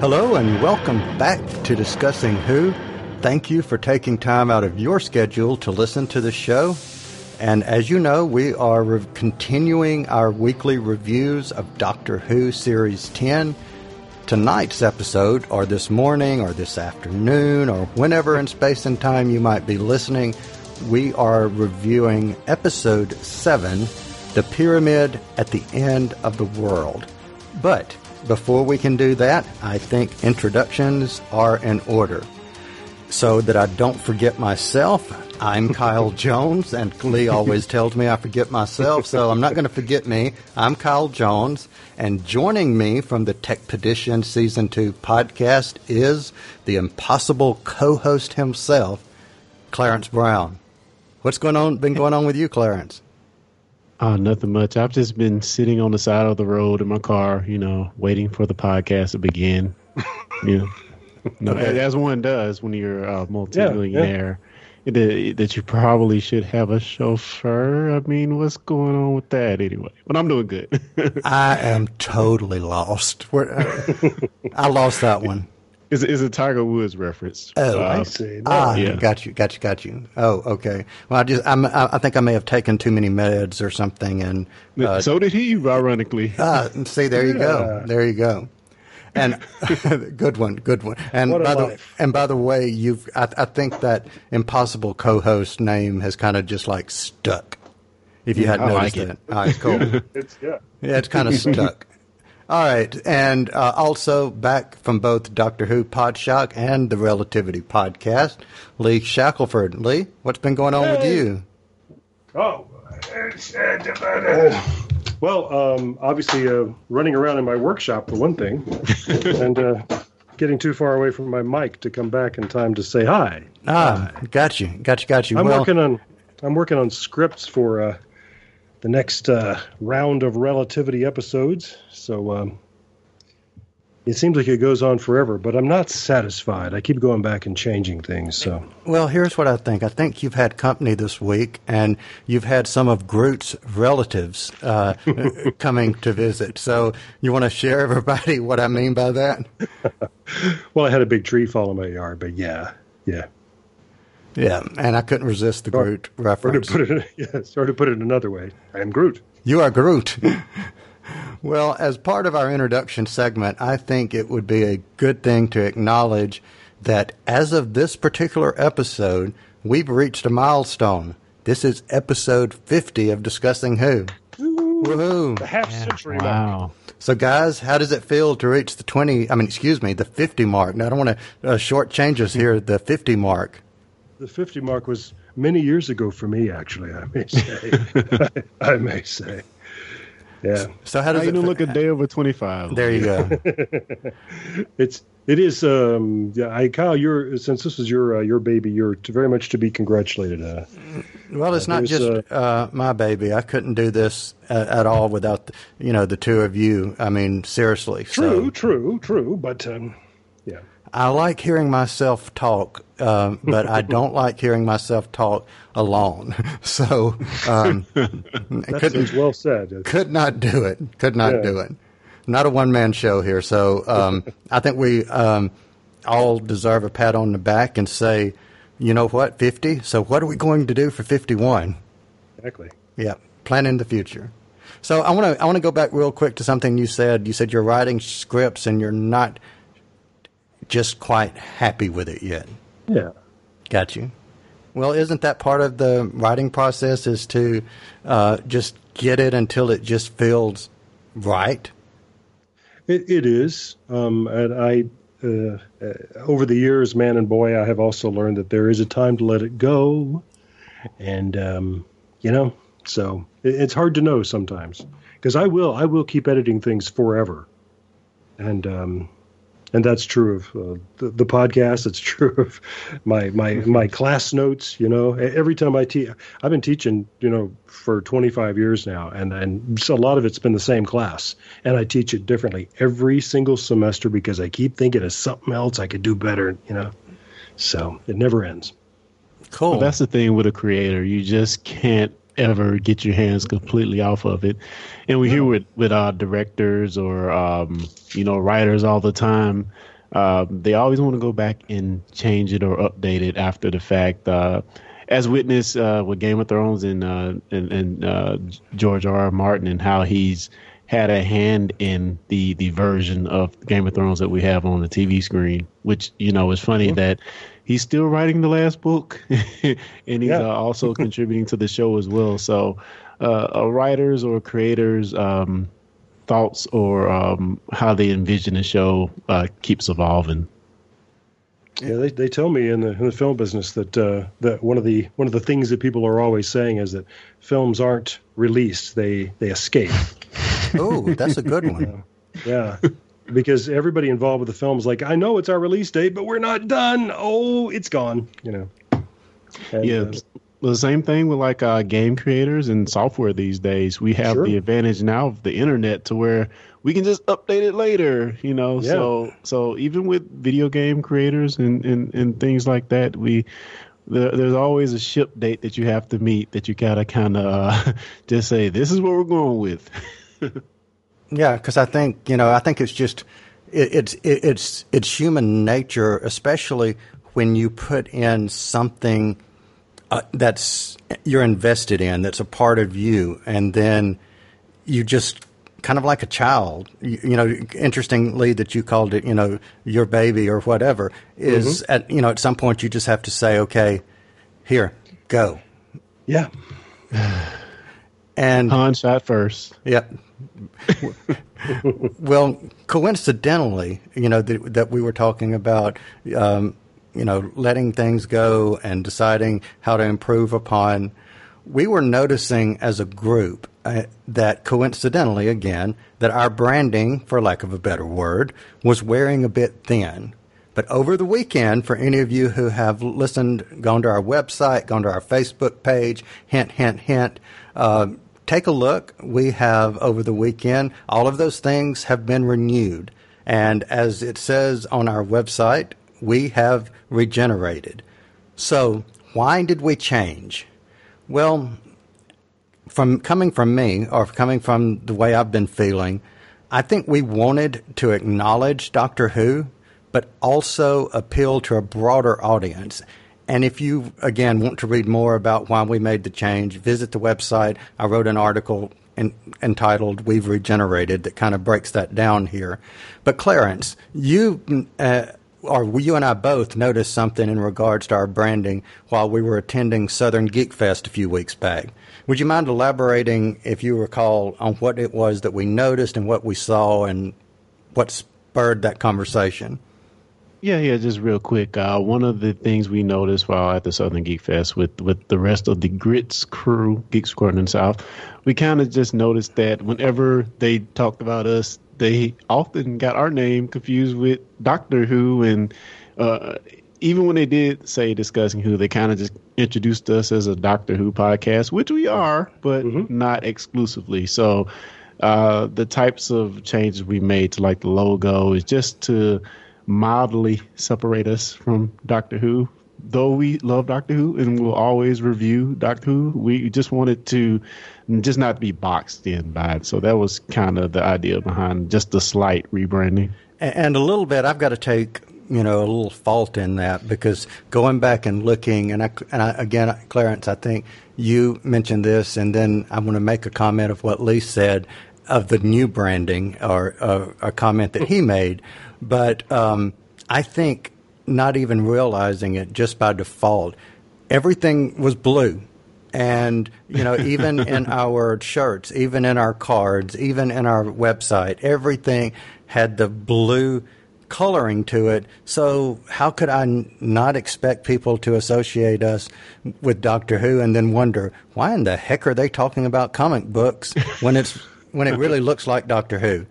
Hello and welcome back to Discussing Who. Thank you for taking time out of your schedule to listen to the show. And as you know, we are re- continuing our weekly reviews of Doctor Who Series 10. Tonight's episode, or this morning, or this afternoon, or whenever in space and time you might be listening, we are reviewing episode 7 The Pyramid at the End of the World. But before we can do that, I think introductions are in order. So that I don't forget myself, I'm Kyle Jones, and Lee always tells me I forget myself, so I'm not going to forget me. I'm Kyle Jones, and joining me from the Techpedition Season 2 podcast is the impossible co-host himself, Clarence Brown. What's going on? Been going on with you, Clarence? Uh, nothing much. I've just been sitting on the side of the road in my car, you know, waiting for the podcast to begin. you know, no, Okay. as one does when you're a multimillionaire. That, that you probably should have a chauffeur. I mean, what's going on with that anyway? But I'm doing good. I am totally lost. Where, uh, I lost that one. It's, it's a Tiger Woods reference. Oh, Uh, I see. Ah, Yeah. got you, got you, got you. Oh, okay. Well, I just, I'm, I I think I may have taken too many meds or something, and uh, so did he, ironically. ah, see, there you go, there you go. And good one, good one. And What a by the life. and by the way, you've, I, I think that impossible co-host name has kind of just like stuck. If you hadn't I noticed like it, it. all right, cool. It's yeah. Yeah, it's kind of stuck. All right, and uh, also back from both Doctor Who Podshock and the Relativity Podcast, Lee Shackelford. Lee, what's been going on with you? Oh, it's, uh, well, um, obviously, uh, running around in my workshop for one thing, and uh, getting too far away from my mic to come back in time to say hi. Ah, got you, got you, got you. I'm well, working on I'm working on scripts for uh, the next uh, round of relativity episodes. So um, it seems like it goes on forever, but I'm not satisfied. I keep going back and changing things. So well, here's what I think. I think you've had company this week, and you've had some of Groot's relatives uh, coming to visit. So you want to share everybody what I mean by that? well, I had a big tree fall in my yard, but yeah, yeah. Yeah, and I couldn't resist the Groot Or to reference. put it, yes, or to put it another way, I am Groot. You are Groot. well, as part of our introduction segment, I think it would be a good thing to acknowledge that as of this particular episode, we've reached a milestone. This is episode 50 of Discussing Who. Woohoo. The half century. mark. wow. So, guys, how does it feel to reach the 20, I mean, excuse me, the 50 mark? Now, I don't want to uh, shortchange us here, the 50 mark. The 50 mark was many years ago for me, actually. I may say. I may say. Yeah. So, how How does you it gonna look a day over 25? There you go. It's it is um yeah I Kyle you're since this is your uh, your baby you're very much to be congratulated uh Well, it's not just uh, my baby. I couldn't do this at, at all without the, you know the two of you. I mean, seriously. true So, true true but um yeah I like hearing myself talk, um, but I don't like hearing myself talk alone. So, um, couldn't well said could not do it. Could not Yeah. do it. Not a one man show here. So um, I think we um, all deserve a pat on the back and say, you know what, fifty. So what are we going to do for fifty one? exactly Yeah, planning the future. So I want to I want to go back real quick to something you said. You said you're writing scripts and you're not just quite happy with it yet. yeah Got you. Well, isn't that part of the writing process? Is to uh, just get it until it just feels right. it, it is um and I uh, over the years man and boy I have also learned that there is a time to let it go and um you know so it, it's hard to know sometimes because I will I will keep editing things forever and um and that's true of uh, the, the podcast. It's true of my my my class notes. You know, E- every time I teach, I've been teaching, you know, for 25 years now, and and so a lot of it's been the same class, and I teach it differently every single semester because I keep thinking of something else I could do better. You know, so it never ends. Cool. Well, that's the thing with a creator. You just can't ever get your hands completely off of it. And we hear with with uh, directors or um, you know writers all the time. Uh, they always want to go back and change it or update it after the fact. Uh, as witness uh, with Game of Thrones and uh, and, and uh, George R. R. Martin and how he's had a hand in the the version of Game of Thrones that we have on the TV screen, which you know is funny mm-hmm. that he's still writing the last book, and he's yeah. uh, also contributing to the show as well. So, uh, writers or creators. Um, thoughts or um, how they envision the show uh, keeps evolving. Yeah, they, they tell me in the in the film business that uh, that one of the one of the things that people are always saying is that films aren't released; they they escape. Oh, that's a good one. yeah, because everybody involved with the film is like, I know it's our release date, but we're not done. Oh, it's gone. You know. And, yeah. Uh, the same thing with like uh, game creators and software these days. We have sure. the advantage now of the internet to where we can just update it later, you know. Yeah. So so even with video game creators and, and, and things like that, we there, there's always a ship date that you have to meet that you gotta kind of uh, just say this is what we're going with. yeah, because I think you know I think it's just it, it's it, it's it's human nature, especially when you put in something uh, that's you're invested in, that's a part of you, and then you just kind of like a child. You, you, know, interestingly that you called it, you know, your baby or whatever is mm-hmm. at you know at some point you just have to say, okay, here, go. Yeah. and Han shot first. Yeah. Well, coincidentally, you know that, that we were talking about. Um, you know, letting things go and deciding how to improve upon. We were noticing as a group uh, that coincidentally, again, that our branding, for lack of a better word, was wearing a bit thin. But over the weekend, for any of you who have listened, gone to our website, gone to our Facebook page, hint, hint, hint, uh, take a look. We have over the weekend, all of those things have been renewed. And as it says on our website, we have regenerated. So, why did we change? Well, from coming from me or coming from the way I've been feeling, I think we wanted to acknowledge Doctor Who, but also appeal to a broader audience. And if you, again, want to read more about why we made the change, visit the website. I wrote an article in, entitled We've Regenerated that kind of breaks that down here. But Clarence, you uh, or you and I both noticed something in regards to our branding while we were attending Southern Geek Fest a few weeks back. Would you mind elaborating, if you recall, on what it was that we noticed and what we saw and what spurred that conversation? Yeah, yeah, just real quick. Uh, one of the things we noticed while at the Southern Geek Fest with, with the rest of the Grits crew, Geek Squad the South, we kind of just noticed that whenever they talked about us, they often got our name confused with Doctor Who, and uh, even when they did say discussing Who, they kind of just introduced us as a Doctor Who podcast, which we are, but mm-hmm. not exclusively. So uh, the types of changes we made to like the logo is just to mildly separate us from Doctor Who. Though we love Doctor Who and will always review Doctor Who, we just wanted to just not be boxed in by it. So that was kind of the idea behind just the slight rebranding. And a little bit, I've got to take you know a little fault in that because going back and looking, and I, and I, again, Clarence, I think you mentioned this, and then I'm going to make a comment of what Lee said of the new branding or uh, a comment that he made, but um, I think not even realizing it just by default, everything was blue and, you know, even in our shirts, even in our cards, even in our website, everything had the blue coloring to it. So how could I n- not expect people to associate us with Doctor Who and then wonder why in the heck are they talking about comic books when it's when it really looks like Doctor Who?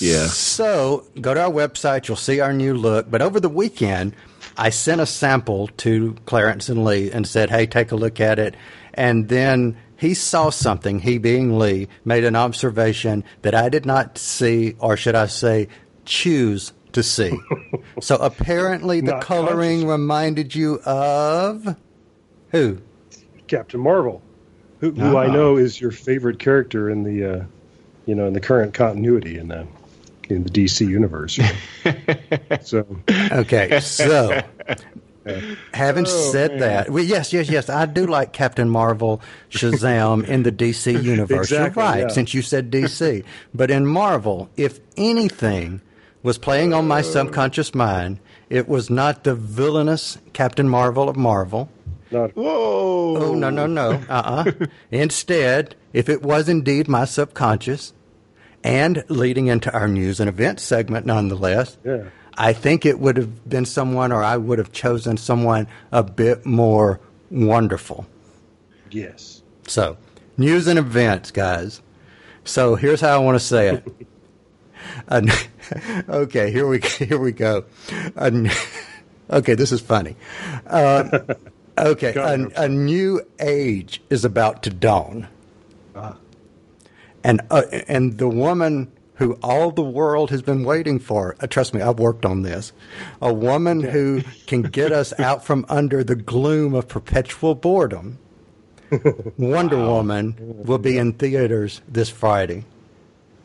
Yeah. So go to our website. You'll see our new look. But over the weekend, I sent a sample to Clarence and Lee and said, hey, take a look at it. And then he saw something, he being Lee, made an observation that I did not see, or should I say, choose to see. so apparently the coloring conscious. reminded you of who? Captain Marvel, who, who I know is your favorite character in the, uh, you know, in the current continuity in the in the DC universe. so Okay, so having Oh, said man. that, well, yes, yes, yes, I do like Captain Marvel, Shazam in the DC universe. Exactly, You're right, yeah. since you said DC. but in Marvel, if anything was playing on my subconscious mind, it was not the villainous Captain Marvel of Marvel. not Whoa! Oh, no, no, no. Uh uh Instead, if it was indeed my subconscious, and leading into our news and events segment nonetheless, Yeah. I think it would have been someone, or I would have chosen someone a bit more wonderful. yes. So, news and events, guys. So here's how I want to say it. An- okay, here we here we go. An- okay, this is funny. Uh, okay, a, a new age is about to dawn, Ah. And uh, and the woman who all the world has been waiting for. Uh, trust me, I've worked on this. A woman who can get us out from under the gloom of perpetual boredom. Wonder Woman will be in theaters this Friday.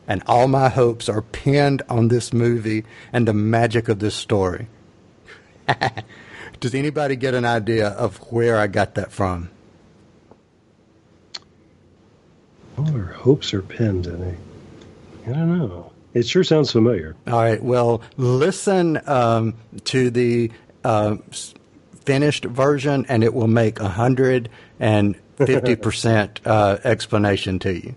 And all my hopes are pinned on this movie and the magic of this story. Does anybody get an idea of where I got that from? All our hopes are pinned in it. I don't know. It sure sounds familiar. All right, well, listen um, to the uh, finished version, and it will make a 150% uh, explanation to you.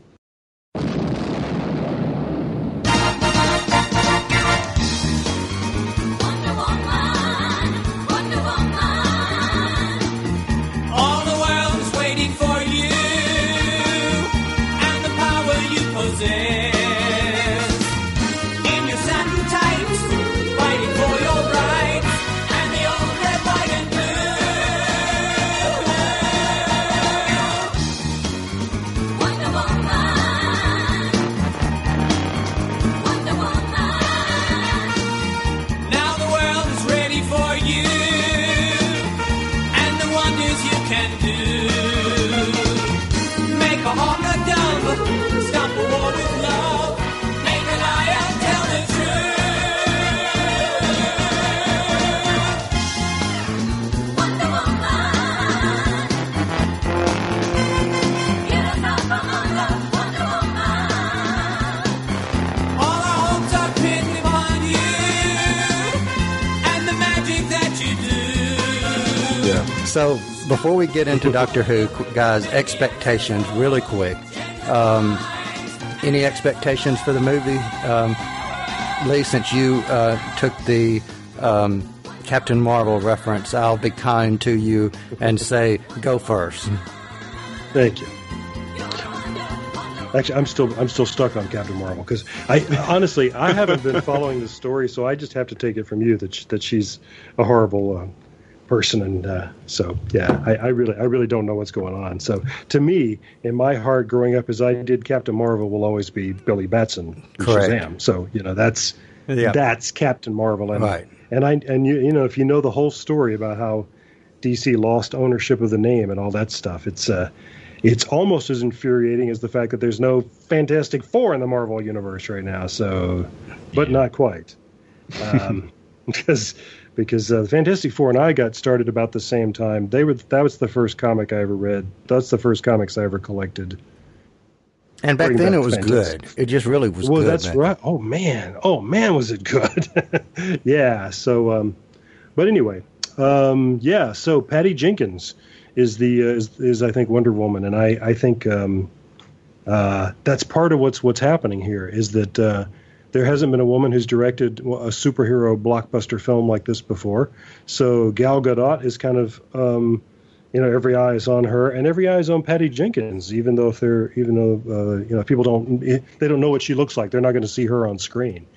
So before we get into Doctor Who, guys, expectations really quick. Um, any expectations for the movie? Um, Lee, since you uh, took the um, Captain Marvel reference, I'll be kind to you and say, go first. Thank you. Actually, I'm still I'm still stuck on Captain Marvel because I honestly I haven't been following the story, so I just have to take it from you that that she's a horrible uh, person, and uh, so yeah, I, I really I really don't know what's going on. So to me, in my heart, growing up as I did, Captain Marvel will always be Billy Batson, Correct. Shazam. So you know that's Yeah. that's Captain Marvel, and Right. and I and you you know if you know the whole story about how DC lost ownership of the name and all that stuff. It's uh, it's almost as infuriating as the fact that there's no Fantastic Four in the Marvel universe right now. So, but not quite, um, because because uh, the Fantastic Four and I got started about the same time. They were that was the first comic I ever read. That's the first comics I ever collected. And back Bring then it was Fantastic. good. It just really was well, good. that's right. Oh man, oh man, was it good? yeah. So, um, but anyway, um, yeah. So Patty Jenkins is the uh, is, is I think Wonder Woman, and I I think um, uh, that's part of what's what's happening here is that uh, there hasn't been a woman who's directed a superhero blockbuster film like this before. So Gal Gadot is kind of um, you know every eye is on her and every eye is on Patty Jenkins even though if they're even though uh, you know people don't they don't know what she looks like. They're not going to see her on screen.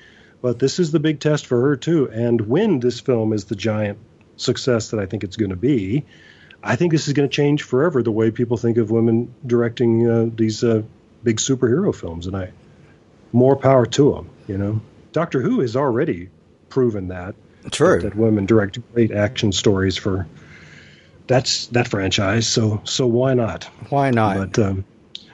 But this is the big test for her too. And when this film is the giant success that I think it's going to be I think this is going to change forever the way people think of women directing uh, these uh, big superhero films. And I more power to them you know Doctor Who has already proven that True. that women direct great action stories for that's that franchise. So so why not? Why not? But um,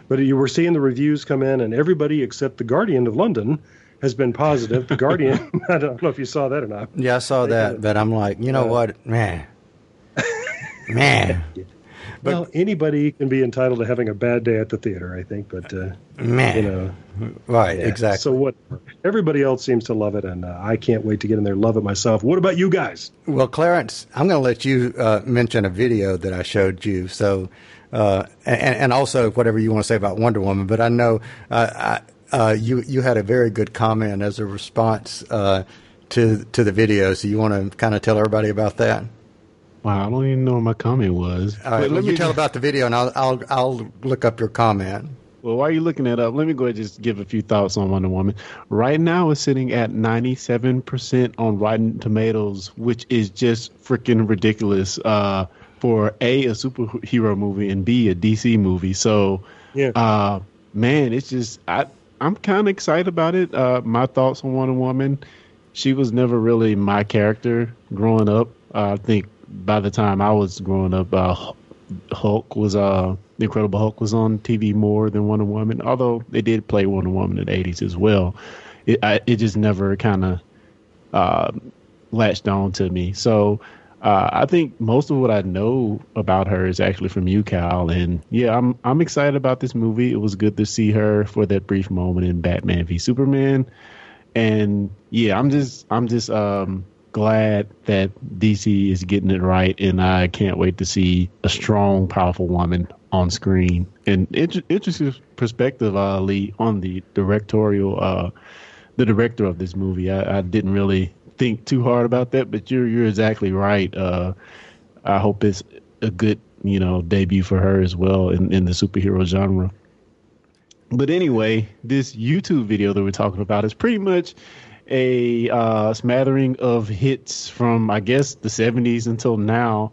but you were seeing the reviews come in, and everybody except the Guardian of London has been positive. The Guardian, I don't know if you saw that or not. yeah, I saw that, but I'm like, you know Uh, what, man, man, well, anybody can be entitled to having a bad day at the theater, I think. But uh, man. you know, right, yeah. exactly. So what? Everybody else seems to love it, and uh, I can't wait to get in there, love it myself. What about you guys? Well, Clarence, I'm going to let you uh, mention a video that I showed you. So, uh, and, and also whatever you want to say about Wonder Woman. But I know uh, I, uh, you you had a very good comment as a response uh, to to the video. So you want to kind of tell everybody about that. Wow, I don't even know what my comment was. All right, But let me tell about the video, and I'll I'll I'll look up your comment. Well, while you're looking that up, let me go ahead and just give a few thoughts on Wonder Woman. Right now, it's sitting at 97% on Rotten Tomatoes, which is just freaking ridiculous uh, for A, a superhero movie, and B, a DC movie. So, Yeah. uh, man, it's just, I, I'm kind of excited about it. Uh, my thoughts on Wonder Woman, she was never really my character growing up. Uh, I think by the time I was growing up, uh, Hulk was uh the Incredible Hulk was on TV more than Wonder Woman. Although they did play Wonder Woman in the eighties as well, it I, it just never kind of uh, latched on to me. So uh, I think most of what I know about her is actually from you, Cal. And yeah, I'm I'm excited about this movie. It was good to see her for that brief moment in Batman v Superman. And yeah, I'm just I'm just um glad that DC is getting it right, and I can't wait to see a strong, powerful woman on screen. And inter- interesting perspective, uh, Lee, on the directorial, uh, the director of this movie. I, I didn't really think too hard about that, but you're you're exactly right. Uh, I hope it's a good, you know, debut for her as well in, in the superhero genre. But anyway, this YouTube video that we're talking about is pretty much a uh, smattering of hits from, I guess, the 70s until now,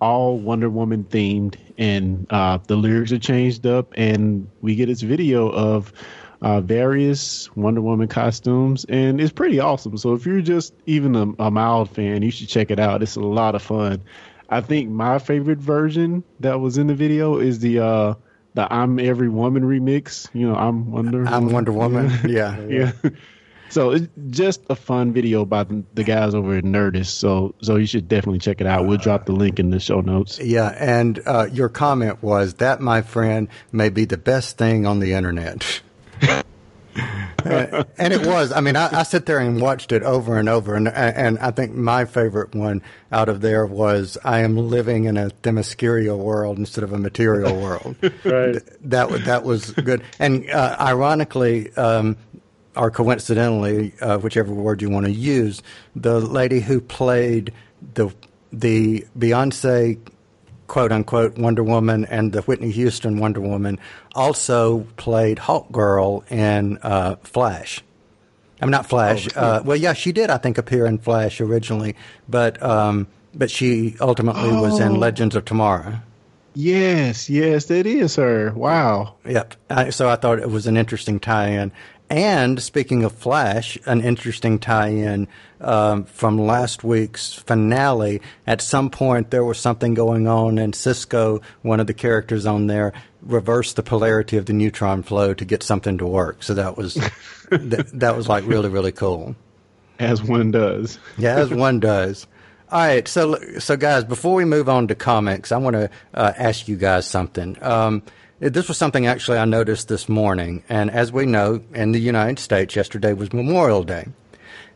all Wonder Woman themed. And uh, the lyrics are changed up, and we get this video of uh, various Wonder Woman costumes, and it's pretty awesome. So if you're just even a, a mild fan, you should check it out. It's a lot of fun. I think my favorite version that was in the video is the uh, the I'm Every Woman remix. You know, I'm Wonder. I'm Wonder Woman. Yeah. yeah. So it's just a fun video by the, the guys over at Nerdist. So so you should definitely check it out. We'll drop the link in the show notes. Yeah, and uh, your comment was that, my friend, may be the best thing on the internet. and, and it was. I mean, I, I sit there and watched it over and over, and and I think my favorite one out of there was I am living in a Themyscira world instead of a material world. Right. that wa- that was good. And uh, ironically, um, or coincidentally, uh, whichever word you want to use, the lady who played the the Beyonce quote unquote Wonder Woman and the Whitney Houston Wonder Woman also played Hawk Girl in uh, Flash. I'm not Flash. uh, well, yeah, she did. I think appear in Flash originally, but um, but she ultimately was in Oh. Legends of Tomorrow. Yes, yes, that is her. Wow. Yep. I, so I thought it was an interesting tie-in. And speaking of Flash, an interesting tie-in um, from last week's finale. At some point, there was something going on, and Cisco, one of the characters on there, reversed the polarity of the neutron flow to get something to work. So that was th- that was like really really cool. As one does. Yeah, as one does. All right, so so guys, before we move on to comics, I want to uh, ask you guys something. Um, this was something actually I noticed this morning, and as we know, in the United States, yesterday was Memorial Day.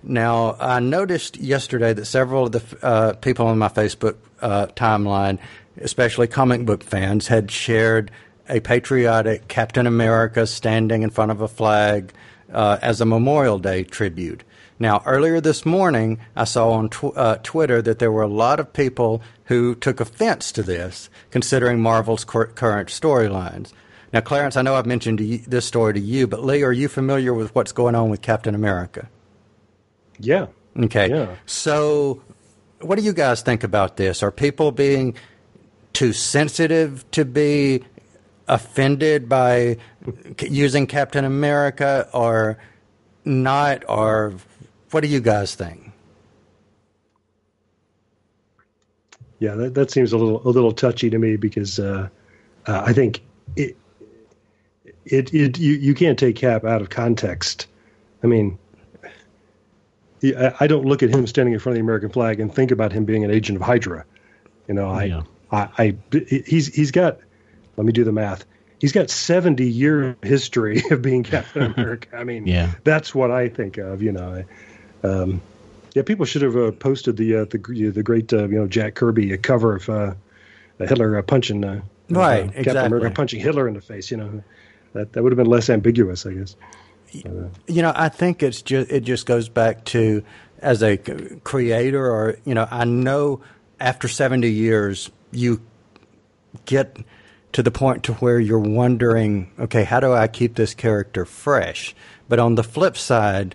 Now, I noticed yesterday that several of the uh, people on my Facebook uh, timeline, especially comic book fans, had shared a patriotic Captain America standing in front of a flag uh, as a Memorial Day tribute. Now, earlier this morning, I saw on tw- uh, Twitter that there were a lot of people who took offense to this, considering Marvel's cur- current storylines. Now, Clarence, I know I've mentioned you, this story to you, but Lee, are you familiar with what's going on with Captain America? Yeah. Okay. Yeah. So, what do you guys think about this? Are people being too sensitive to be offended by using Captain America or not? Or what do you guys think? Yeah, that, that seems a little a little touchy to me because uh, uh, I think it it it you, you can't take Cap out of context. I mean, I I don't look at him standing in front of the American flag and think about him being an agent of Hydra. You know, I, Yeah. I, I he's he's got. Let me do the math. He's got seventy year history of being Captain America. I mean, Yeah. that's what I think of. You know, um, yeah, people should have uh, posted the uh, the the great uh, you know Jack Kirby cover of uh, Hitler uh, punching uh, Right, Captain exactly. America punching Hitler in the face. You know, that that would have been less ambiguous, I guess. You know, I think it's just it just goes back to as a creator, or you know, I know after seventy years you get to the point to where you're wondering, okay, how do I keep this character fresh? But on the flip side,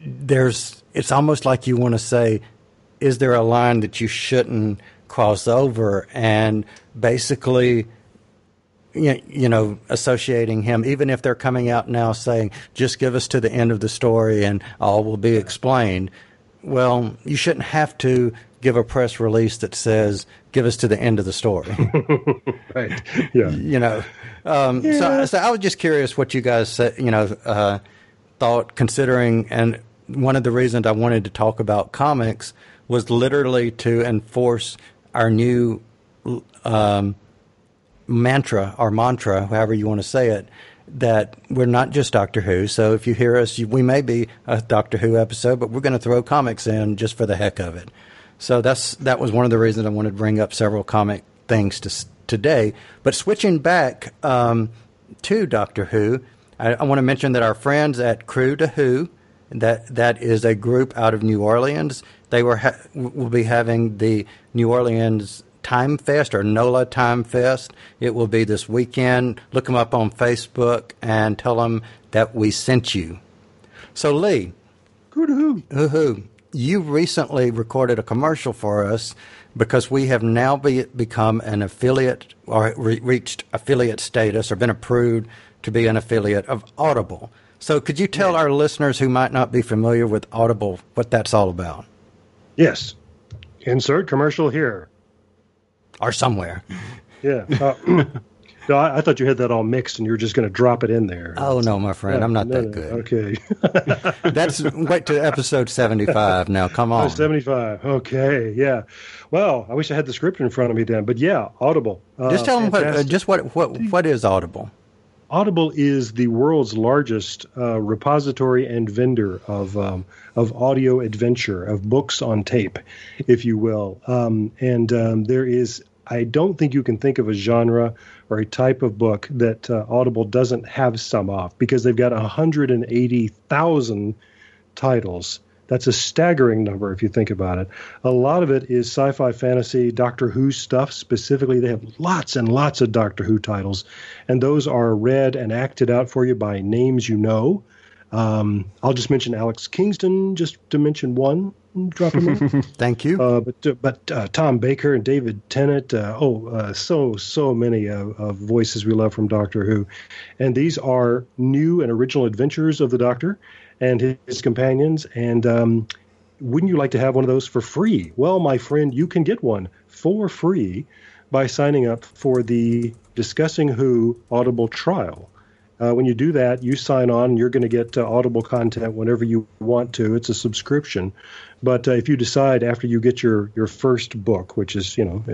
there's it's almost like you want to say, is there a line that you shouldn't cross over? And basically, you know, associating him, even if they're coming out now saying, just give us to the end of the story and all will be explained. Well, you shouldn't have to give a press release that says, give us to the end of the story. Right. Yeah. you know. Um, so, so I was just curious what you guys you know, uh, thought considering, and one of the reasons I wanted to talk about comics was literally to enforce our new um, mantra our mantra, however you want to say it, that we're not just Doctor Who. So if you hear us, we may be a Doctor Who episode, but we're going to throw comics in just for the heck of it. So that's that was one of the reasons I wanted to bring up several comic things to, today. But switching back um, to Doctor Who, I, I want to mention that our friends at Crew to Who, that that is a group out of New Orleans. They were ha- will be having the New Orleans Time Fest or NOLA Time Fest. It will be this weekend. Look them up on Facebook and tell them that we sent you. So Lee, Hoo-hoo. You recently recorded a commercial for us because we have now be, become an affiliate or re- reached affiliate status or been approved to be an affiliate of Audible. So could you tell our listeners who might not be familiar with Audible what that's all about? Yes. Insert commercial here. Or somewhere. Yeah. Uh, no, I, I thought you had that all mixed and you were just going to drop it in there. Oh no, my friend, I'm not No, that good. Okay. That's wait to episode 75 now. Come Oh, on. 75. Okay. Yeah. Well, I wish I had the script in front of me then. But yeah, Audible. Uh, Just tell them what uh, just what what what is Audible? Audible is the world's largest uh, repository and vendor of um, of audio adventure of books on tape, if you will. Um, and um, there is, I don't think you can think of a genre or a type of book that uh, Audible doesn't have some of because they've got 180,000 titles. That's a staggering number if you think about it. A lot of it is sci fi fantasy, Doctor Who stuff specifically. They have lots and lots of Doctor Who titles, and those are read and acted out for you by names you know. Um, I'll just mention Alex Kingston, just to mention one. Drop him in. Thank you. Uh, but uh, but uh, Tom Baker and David Tennant. Uh, oh, uh, so so many uh, of voices we love from Doctor Who, and these are new and original adventures of the Doctor and his, companions. And um, wouldn't you like to have one of those for free? Well, my friend, you can get one for free by signing up for the Discussing Who Audible trial. Uh, when you do that, you sign on. You're going to get uh, Audible content whenever you want to. It's a subscription, but uh, if you decide after you get your your first book, which is you know,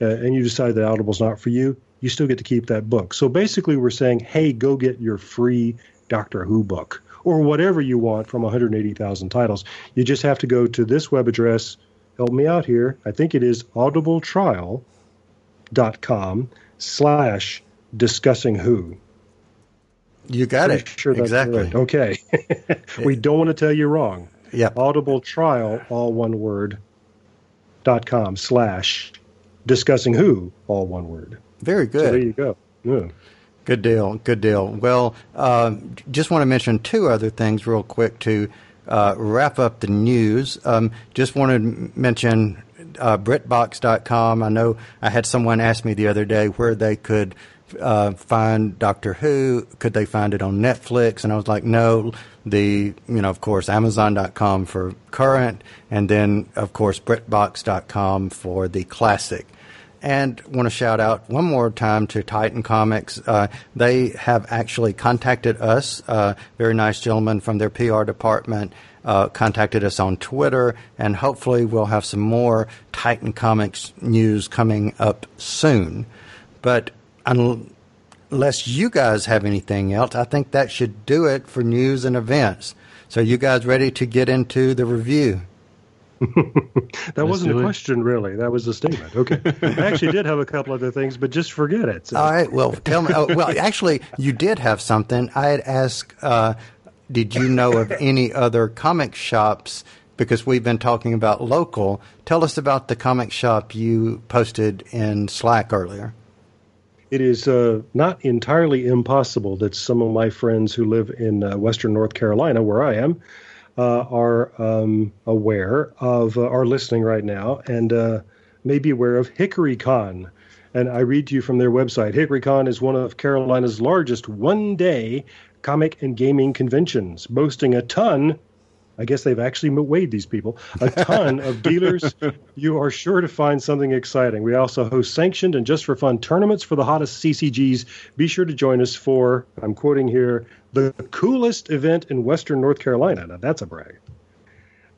and you decide that Audible's not for you, you still get to keep that book. So basically, we're saying, hey, go get your free Doctor Who book or whatever you want from 180,000 titles. You just have to go to this web address. Help me out here. I think it is audibletrial.com slash discussing who. you got Pretty it. Sure that's exactly. right. Okay. we don't want to tell you wrong. Yeah. Audible trial, all one word, dot com slash discussing who, all one word. Very So there you go. Yeah. Good deal. Good deal. Well, um, just want to mention two other things real quick to uh, wrap up the news. Um, just want to mention uh, BritBox.com. I know I had someone ask me the other day where they could uh, find Doctor Who. Could they find it on Netflix? And I was like, no. The you know, of course, Amazon.com for current, and then of course BritBox.com for the classic. And want to shout out one more time to Titan Comics. Uh, they have actually contacted us. Uh, very nice gentleman from their PR department uh, contacted us on Twitter, and hopefully we'll have some more Titan Comics news coming up soon. But un- unless you guys have anything else, I think that should do it for news and events. So, you guys ready to get into the review? That wasn't do a it. question, really. That was a statement. Okay. I actually did have a couple other things, but just forget it. So- All right. Well, tell me. Oh, well, actually, you did have something. I had asked, uh, did you know of any other comic shops? Because we've been talking about local. Tell us about the comic shop you posted in Slack earlier. It is uh, not entirely impossible that some of my friends who live in uh, Western North Carolina, where I am, uh, are um, aware of, uh, are listening right now, and uh, may be aware of HickoryCon. And I read to you from their website. HickoryCon is one of Carolina's largest one day comic and gaming conventions, boasting a ton I guess they've actually weighed these people. A ton of dealers. You are sure to find something exciting. We also host sanctioned and just for fun tournaments for the hottest CCGs. Be sure to join us for, I'm quoting here, the coolest event in Western North Carolina. Now that's a brag.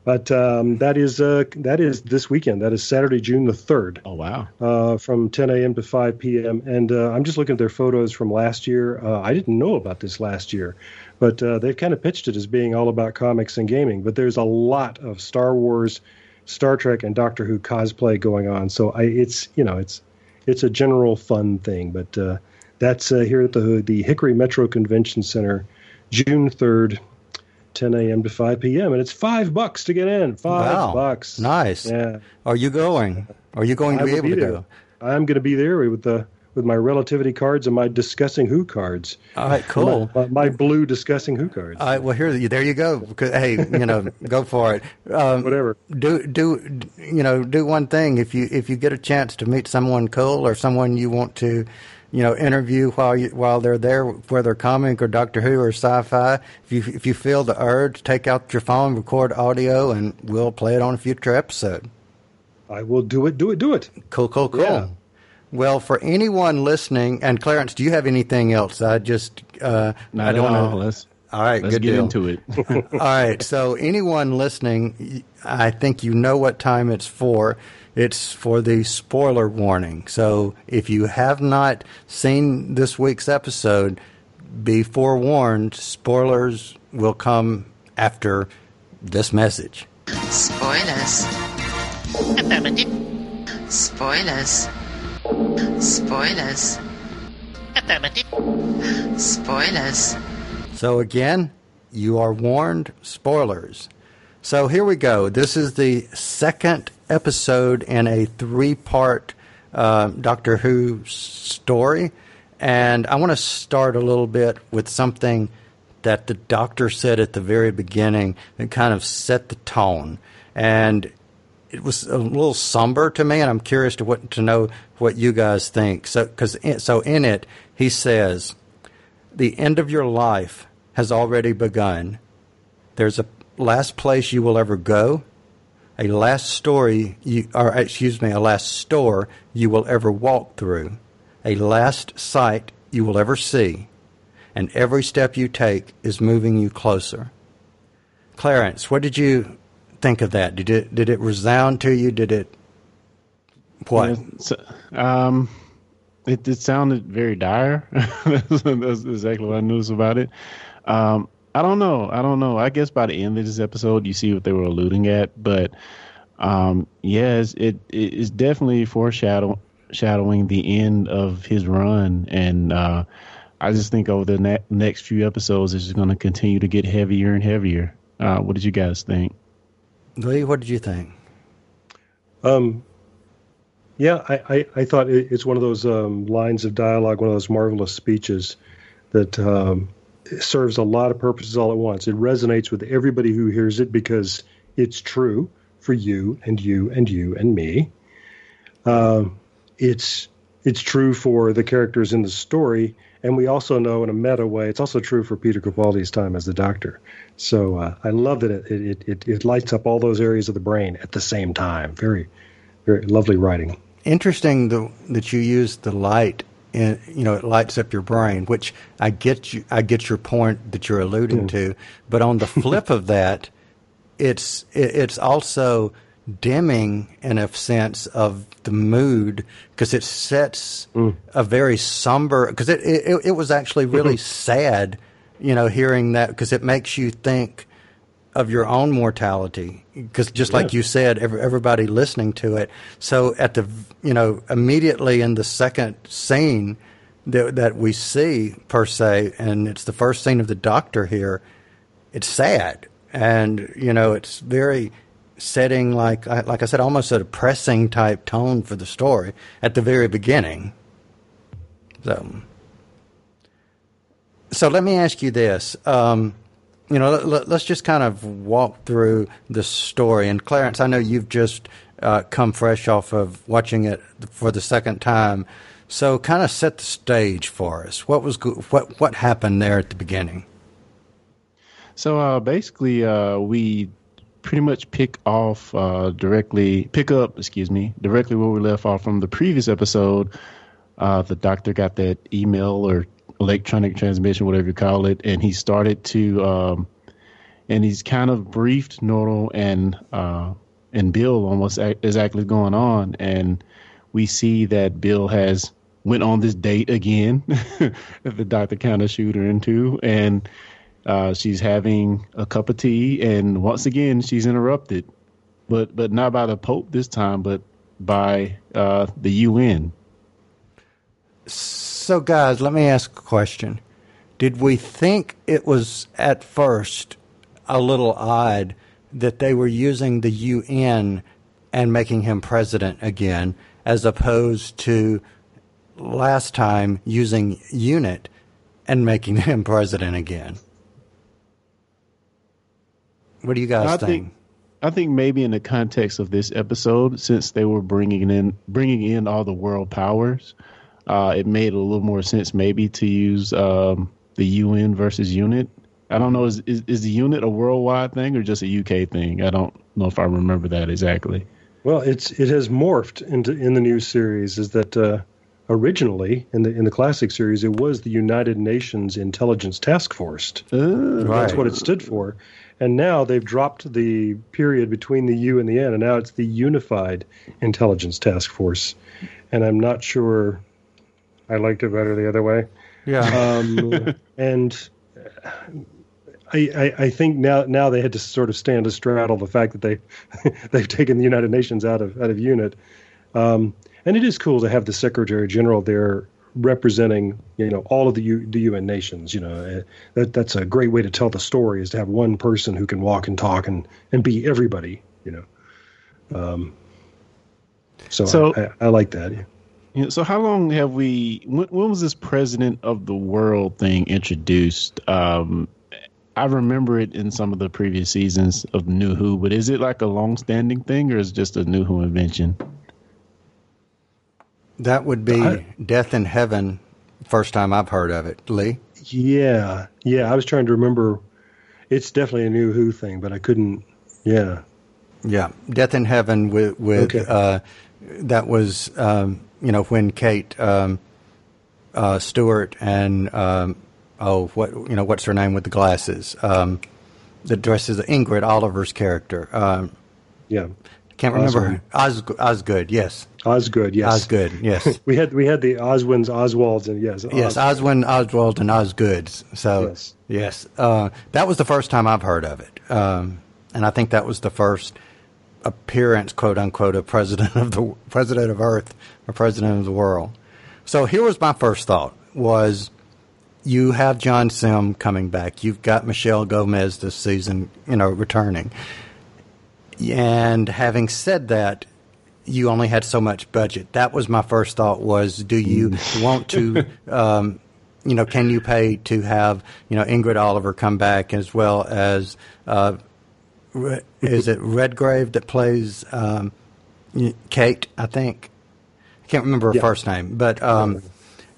But um, that is uh, that is this weekend. That is Saturday, June the third Oh wow. uh, from 10 a.m. to 5 p.m. And uh, I'm just looking at their photos from last year. Uh, I didn't know about this last year, but uh, they've kind of pitched it as being all about comics and gaming. But there's a lot of Star Wars, Star Trek, and Doctor Who cosplay going on. So I, it's you know it's it's a general fun thing. But uh, that's uh, here at the the Hickory Metro Convention Center, June 3rd. 10 a.m. to 5 p.m. and it's five bucks to get in. Five Wow. bucks. Nice. Yeah. Are you going? Are you going to I be able be to there. go? I'm going to be there with the with my relativity cards and my discussing who cards. All right, cool. My, my blue discussing who cards. All right, well, here, there you go. Hey, you know, go for it. Um, Whatever. Do do you know? Do one thing if you if you get a chance to meet someone cool or someone you want to, you know, interview while you while they're there, whether comic or Doctor Who or sci-fi. If you if you feel the urge, take out your phone, record audio, and we'll play it on a future episode. I will do it. Do it. Do it. Cool, cool, cool. Yeah. Well, for anyone listening, and Clarence, do you have anything else? I just uh, Not I don't all. know. Let's All right, let's good get deal. into it. All right. So, anyone listening, I think you know what time it's for. It's for the spoiler warning. So, if you have not seen this week's episode, be forewarned spoilers will come after this message. Spoilers. Affirmative. Spoilers. Spoilers. Spoilers. So, again, you are warned spoilers. So, here we go. This is the second episode in a three part uh, Doctor Who story. And I want to start a little bit with something that the doctor said at the very beginning that kind of set the tone. And it was a little somber to me, and I'm curious to what to know what you guys think. So, because so in it, he says, "The end of your life has already begun. There's a last place you will ever go, a last story you, or excuse me, a last store you will ever walk through, a last sight you will ever see, and every step you take is moving you closer." Clarence, what did you think of that? Did it did it resound to you? Did it what? Um, it, it sounded very dire. that's, that's exactly what I noticed about it. Um, I don't know. I don't know. I guess by the end of this episode, you see what they were alluding at. But um, yes, it, it is definitely foreshadowing shadowing the end of his run, and uh, I just think over the ne- next few episodes, it's just going to continue to get heavier and heavier. Uh, what did you guys think? Lee, what did you think? Um, yeah, I, I, I thought it, it's one of those um, lines of dialogue, one of those marvelous speeches that um, serves a lot of purposes all at once. It resonates with everybody who hears it because it's true. for you and you and you and me. Um, it's it's true for the characters in the story, and we also know in a meta way it's also true for Peter Capaldi's time as the Doctor. So uh, I love that it, it it it lights up all those areas of the brain at the same time. Very very lovely writing. Interesting the, that you use the light. And you know, it lights up your brain, which I get you. I get your point that you're alluding hmm. to. But on the flip of that, it's it, it's also dimming in a sense of the mood because it sets hmm. a very somber because it, it it was actually really sad you know hearing that because it makes you think of your own mortality because just like you said every, everybody listening to it. So at the you know immediately in the second scene that, that we see per se and it's the first scene of the doctor here it's sad. And you know it's very setting like I- like I said almost a depressing type tone for the story at the very beginning. So so let me ask you this um, you know let, us just kind of walk through the story. And Clarence I know you've just uh, come fresh off of watching it for the second time. So kind of set the stage for us. What was go- what what happened there at the beginning? So uh, basically, uh, we pretty much pick off uh, directly, pick up, excuse me, directly where we left off from the previous episode. Uh, the doctor got that email or electronic transmission, whatever you call it, and he started to, um, and he's kind of briefed Nardole and uh, and Bill on what's ac- exactly going on, and we see that Bill has went on this date again the doctor kind of shoot her into, and uh, she's having a cup of tea, and once again she's interrupted, but but not by the Pope this time, but by uh, the UN. So, guys, let me ask a question. Did we think it was at first a little odd that they were using the UN and making him president again, as opposed to last time using UNIT and making him president again? What do you guys I think? think I think maybe in the context of this episode, since they were bringing in bringing in all the world powers, uh, it made a little more sense maybe to use um, the UN versus unit. I don't know is, is is the unit a worldwide thing or just a UK thing? I don't know if I remember that exactly. Well, it's it has morphed into in the new series. Is that uh, originally in the in the classic series it was the United Nations Intelligence Task Force. Uh, That's what it stood for. And now they've dropped the period between the U and the N, and now it's the Unified Intelligence Task Force. And I'm not sure I liked it better the other way. Yeah. Um, and I, I, I think now now they had to sort of stand astraddle the fact that they they've taken the United Nations out of out of unit. Um, and it is cool to have the Secretary General there representing you know all of the U, the UN nations. You know uh, that that's a great way to tell the story is to have one person who can walk and talk and and be everybody. You know. Um, so So- I, I, I like that. yeah. You so how long have we? When, when was this president of the world thing introduced? Um, I remember it in some of the previous seasons of New Who, but is it like a long-standing thing, or is it just a New Who invention? that would be I- Death in Heaven, first time I've heard of it. Lee? Yeah, yeah. I was trying to remember. It's definitely a new Who thing, but I couldn't. Yeah, Yeah, Death in Heaven with with Okay. uh, that was um, you know when Kate um, uh, Stewart and um, oh what you know what's her name with the glasses um, that dresses Ingrid Oliver's character. Um, yeah. can't remember Oswald. Os, Osgood. Yes, Osgood. Yes, Osgood. Yes, We had we had the Oswins, Oswalds, and yes, yes, Os- Oswin, Oswald, and Osgoods. So Yes. yes, uh, that was the first time I've heard of it, um, and I think that was the first appearance, quote unquote, of president of the president of Earth or president of the world. So here was my first thought: was you have John Simm coming back, you've got Michelle Gomez this season, you know, returning, and having said that. You only had so much budget. That was my first thought. Was do you want to um, you know, can you pay to have you know Ingrid Oliver come back as well as uh, is it Redgrave that plays um, Kate? I think I can't remember her Yeah. first name, but um,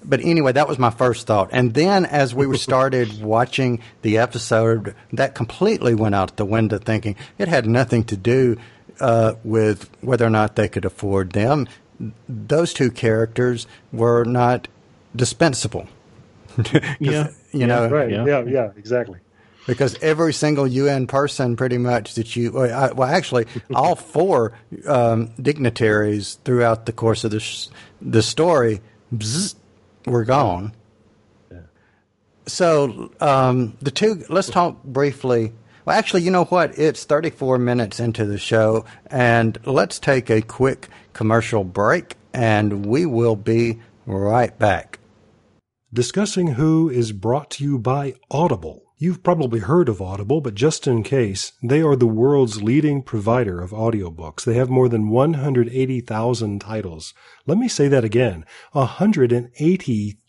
but anyway, that was my first thought. And then as we started watching the episode, that completely went out the window. Thinking it had nothing to do uh, with whether or not they could afford them. Those two characters were not dispensable. 'Cause, Yeah. you know, Right. Yeah. Yeah. Yeah. Exactly. Because every single UN person, pretty much that you, well, I, well actually, all four um, dignitaries throughout the course of this the story, bzz, were gone. So um, the two, let's talk briefly. Well, actually, you know what? It's 34 minutes into the show, and let's take a quick commercial break, and we will be right back. Discussing Who is brought to you by Audible. You've probably heard of Audible, but just in case, they are the world's leading provider of audiobooks. They have more than 180,000 titles. Let me say that again. 180,000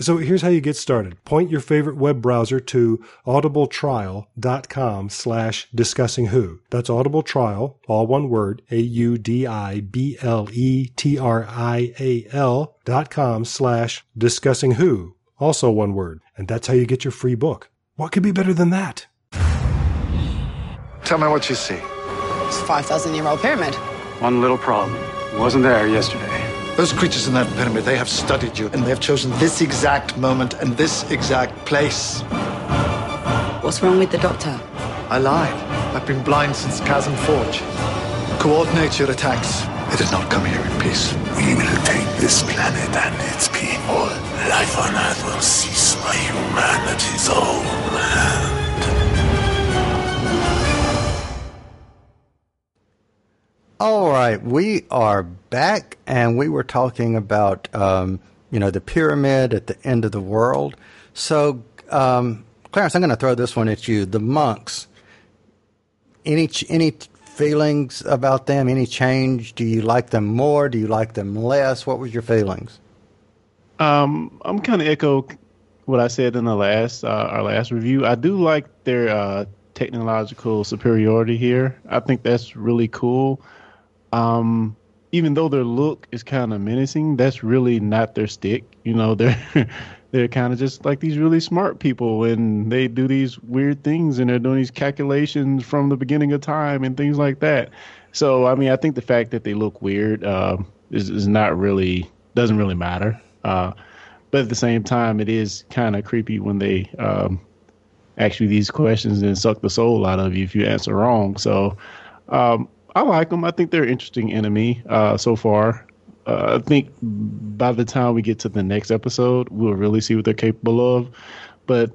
So here's how you get started. Point your favorite web browser to audibletrial.com slash discussing who. That's audibletrial, all one word, A-U-D-I-B-L-E-T-R-I-A-L dot com slash discussing who, also one word. And that's how you get your free book. What could be better than that? Tell me what you see. It's a 5,000 year old pyramid. One little problem. Wasn't there yesterday. Those creatures in that pyramid, they have studied you, and they have chosen this exact moment and this exact place. What's wrong with the doctor? I lied. I've been blind since Chasm Forge. Coordinate your attacks. I did not come here in peace. We will take this planet and its people. Life on Earth will cease by humanity's own hand. All right, we are back, and we were talking about um, you know the pyramid at the end of the world. So, um, Clarence, I'm going to throw this one at you. The monks. Any any feelings about them? Any change? Do you like them more? Do you like them less? What was your feelings? Um, I'm kind of echo what I said in the last uh, our last review. I do like their uh, technological superiority here. I think that's really cool. Um, even though their look is kind of menacing, that's really not their stick. You know, they're they're kind of just like these really smart people, and they do these weird things, and they're doing these calculations from the beginning of time and things like that. So, I mean, I think the fact that they look weird uh, is is not really doesn't really matter. Uh, but at the same time, it is kind of creepy when they um, ask you these questions and suck the soul out of you if you answer wrong. So um, I like them. I think they're an interesting enemy uh, so far. Uh, I think by the time we get to the next episode, we'll really see what they're capable of. But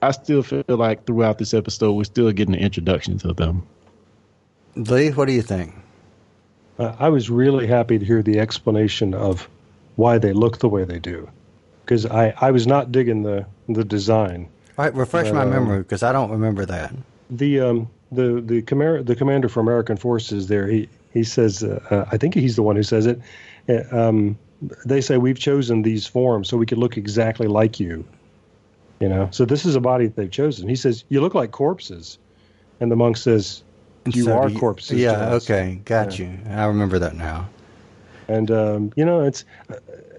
I still feel like throughout this episode, we're still getting an introduction to them. Lee, what do you think? Uh, I was really happy to hear the explanation of why they look the way they do, because I, I was not digging the the design. All right, refresh my Um, memory because I don't remember that. The um the the commander the commander for American forces there he he says uh, uh, I think he's the one who says it. Uh, um, they say we've chosen these forms so we could look exactly like you. You know, so this is a body that they've chosen. He says you look like corpses, and the monk says you So are do corpses. Yeah, okay, got Yeah. you. I remember that now. And um, you know, it's uh,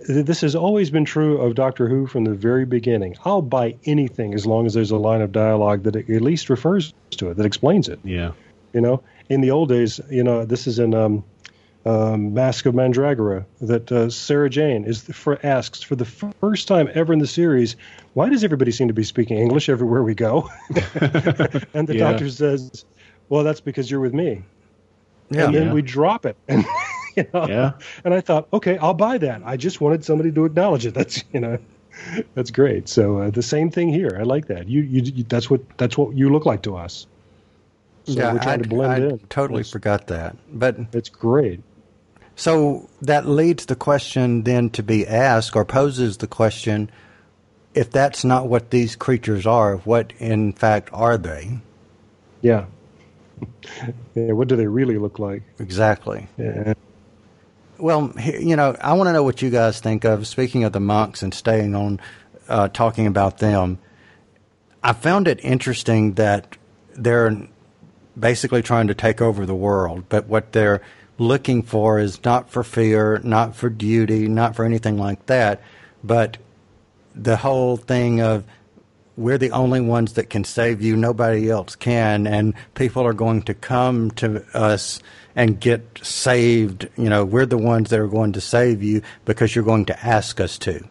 this has always been true of Doctor Who from the very beginning. I'll buy anything as long as there's a line of dialogue that at least refers to it, that explains it. Yeah. You know, in the old days, you know, this is in um, um, Masque of Mandragora that uh, Sarah Jane is for, asks for the first time ever in the series, why does everybody seem to be speaking English everywhere we go? and the Yeah. doctor says, well, that's because you're with me. Yeah. and then Yeah. we drop it. And, you know, Yeah. and I thought, okay, I'll buy that. I just wanted somebody to acknowledge it. That's you know, that's great. So uh, the same thing here. I like that. You, you, you that's what that's what you look like to us. So yeah, we're trying I, to blend I in. totally It's, forgot that. But it's great. So that leads the question then to be asked, or poses the question if that's not what these creatures are, what in fact are they? Yeah. yeah. What do they really look like? Exactly. Yeah. Well, you know, I want to know what you guys think of. Speaking of the monks and staying on uh, talking about them, I found it interesting that they're basically trying to take over the world, but what they're looking for is not for fear, not for duty, not for anything like that, but the whole thing of we're the only ones that can save you, nobody else can, and people are going to come to us and get saved. You know, we're the ones that are going to save you because you're going to ask us to.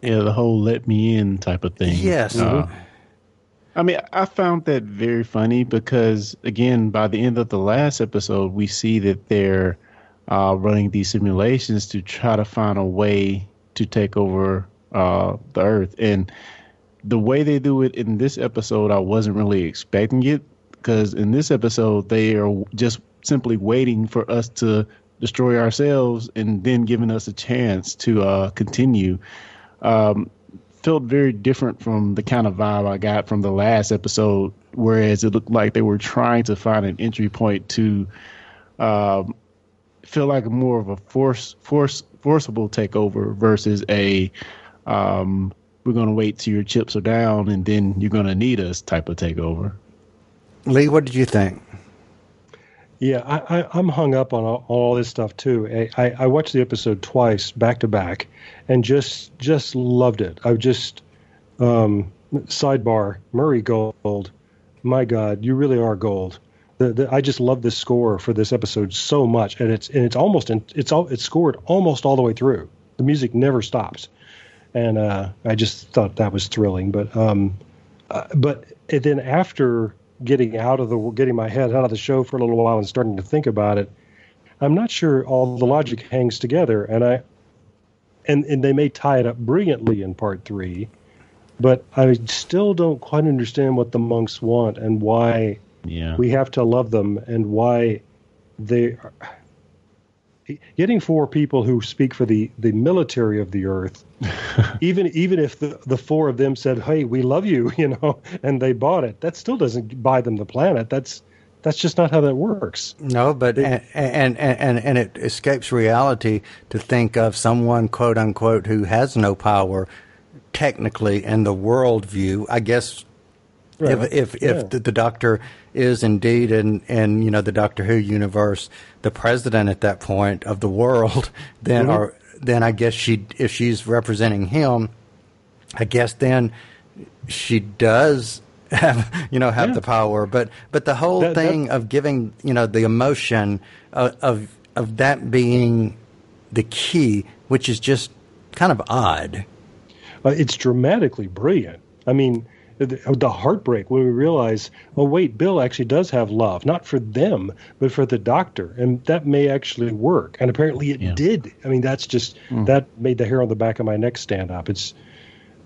Yeah, the whole "let me in" type of thing. Yes. Uh, I mean, I found that very funny because, again, by the end of the last episode, we see that they're uh, running these simulations to try to find a way to take over uh, the Earth. And the way they do it in this episode, I wasn't really expecting it because in this episode, they are just simply waiting for us to destroy ourselves and then giving us a chance to uh, continue. Um, felt very different from the kind of vibe I got from the last episode, whereas it looked like they were trying to find an entry point to um, feel like more of a force, force, forcible takeover versus a um, we're going to wait till your chips are down and then you're going to need us type of takeover. Lee, what did you think? Yeah, I, I, I'm hung up on all, all this stuff too. I, I, I watched the episode twice, back to back, and just just loved it. I just um, sidebar Murray Gold. My God, you really are gold. The, the, I just love this score for this episode so much, and it's and it's almost in, it's all it's scored almost all the way through. The music never stops, and uh, I just thought that was thrilling. But um, uh, but then after getting out of the getting my head out of the show for a little while and starting to think about it, I'm not sure all the logic hangs together, and I and and they may tie it up brilliantly in part three, but I still don't quite understand what the monks want and why Yeah. we have to love them and why they are getting four people who speak for the, the military of the earth even even if the, the four of them said hey we love you you know and they bought it that still doesn't buy them the planet that's that's just not how that works No, but and, and and and it escapes reality to think of someone quote unquote who has no power technically in the world view. I guess Right. if if, if Yeah. the, the doctor is indeed in in you know the Doctor Who universe the president at that point of the world, then Mhm. or then I guess she if she's representing him, I guess then she does have you know have Yeah. the power but but the whole That- that- thing of giving you know the emotion of, of of that being the key which is just kind of odd uh, it's dramatically brilliant i mean the, the heartbreak when we realize oh wait bill actually does have love not for them but for the doctor. And that may actually work. And apparently it Yeah. did. I mean that's just hmm. that made the hair on the back of my neck stand up. It's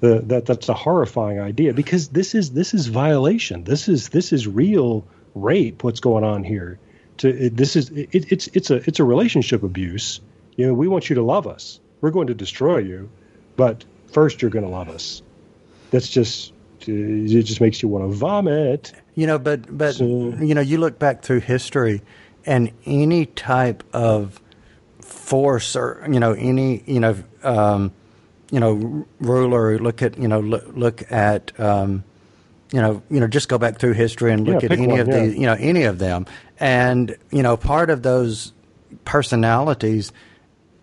the, that that's a horrifying idea because this is this is violation. This is this is real rape what's going on here. To it, this is it, it's it's a it's a relationship abuse. You know we want you to love us. We're going to destroy you but first you're going to love us. That's just it just makes you want to vomit You know, but but So- you know, you look back through history, and any type of force or you know any you know um, you know ruler. Look at you know look, look at um, you know you know just go back through history and look Yeah, at any one, of yeah. the you know any of them, and you know part of those personalities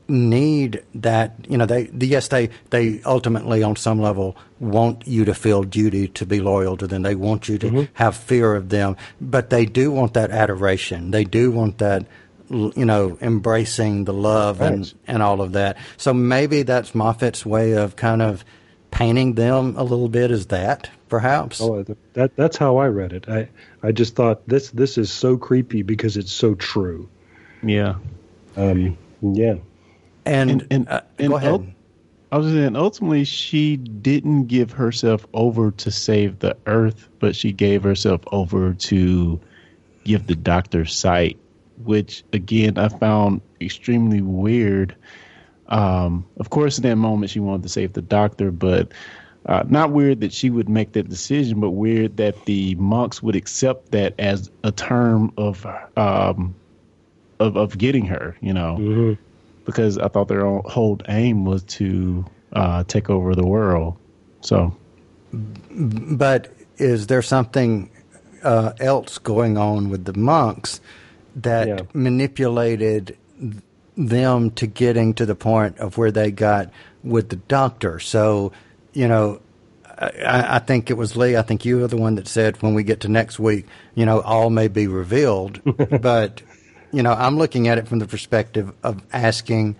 need that you know they yes they they ultimately on some level want you to feel duty to be loyal to them they want you to have fear of them but they do want that adoration they do want that you know, embracing the love and, and all of that. So maybe that's Moffat's way of kind of painting them a little bit as that, perhaps. Oh, that that's how I read it. I I just thought this this is so creepy because it's so true. Yeah. Um, yeah. And, And and, uh, and go ahead. ul- I was saying ultimately she didn't give herself over to save the earth, but she gave herself over to give the doctor sight, which again I found extremely weird. Um, of course, in that moment she wanted to save the doctor, but uh, not weird that she would make that decision, but weird that the monks would accept that as a term of um, of, of getting her. You know because I thought their whole aim was to uh, take over the world. So But is there something uh, else going on with the monks that Yeah. manipulated them to getting to the point of where they got with the doctor? So, you know, I, I think it was Lee. I think you were the one that said when we get to next week, you know, all may be revealed. but, you know, I'm looking at it from the perspective of asking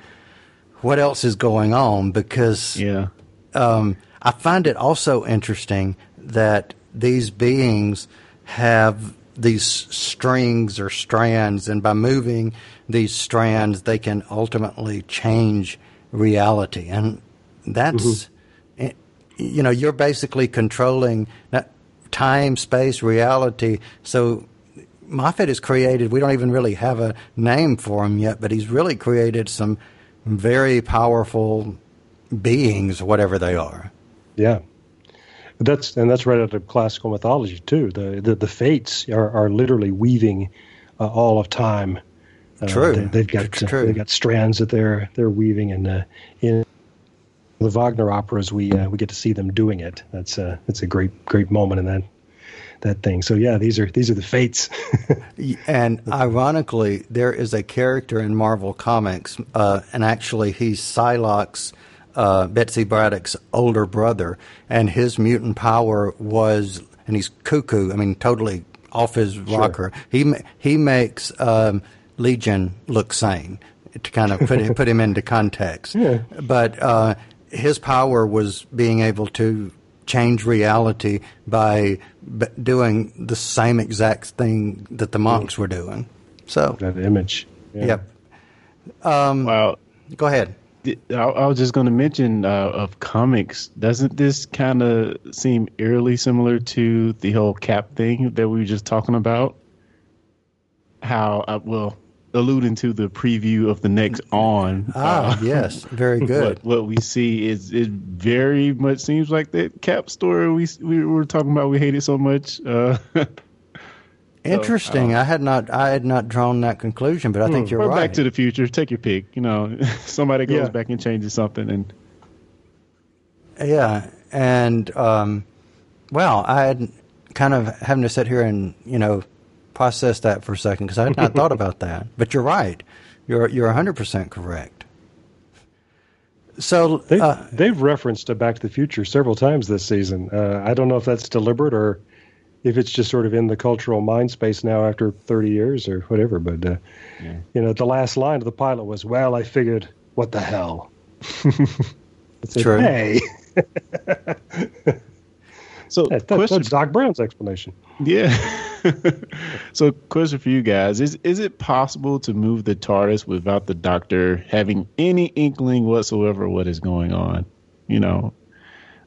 what else is going on because yeah, um, I find it also interesting that these beings have these strings or strands, and by moving these strands, they can ultimately change reality. And that's, eh, you know, you're basically controlling time, space, reality. So Moffat has created, we don't even really have a name for him yet, but he's really created some very powerful beings, whatever they are. Yeah. That's and that's right out of classical mythology too. The the, the fates are, are literally weaving uh, all of time. Uh, True. They, have got Tr- true. they've got strands that they're they're weaving, and uh, in the Wagner operas, we uh, we get to see them doing it. That's uh, that's a great great moment in that that thing. So yeah, these are these are the fates. And ironically, there is a character in Marvel Comics, uh, and actually, he's Psylocke's, uh, Betsy Braddock's older brother, and his mutant power was, and he's cuckoo. I mean, totally off his rocker. He he makes um, Legion look sane to kind of put him, put him into context. Yeah. But uh, his power was being able to change reality by b- doing the same exact thing that the monks were doing. So, that image. Yeah. yep. Um, well, Go ahead. I, I was just going to mention uh, of comics. Doesn't this kind of seem eerily similar to the whole cap thing that we were just talking about? How uh, well alluding to the preview of the next on. Ah, uh, yes, very good. What, what we see is it very much seems like that cap story we we were talking about. We hated so much. Uh, Interesting. I had not I had not drawn that conclusion, but I think you're right. Back to the Future. Take your pick. You know, somebody goes Yeah. back and changes something, and Yeah, and um, well, I had kind of having to sit here and you know process that for a second because I had not thought about that. But you're right. You're you're 100 percent correct. So They, uh, they've referenced a Back to the Future several times this season. Uh, I don't know if that's deliberate or if it's just sort of in the cultural mind space now after 30 years or whatever. But, uh, you know, the last line of the pilot was, well, I figured, what the hell? I said, True. Hey, so that, that- question that's Doc Brown's explanation. Yeah. so, question for you guys: Is is it possible to move the TARDIS without the Doctor having any inkling whatsoever what is going on? You know,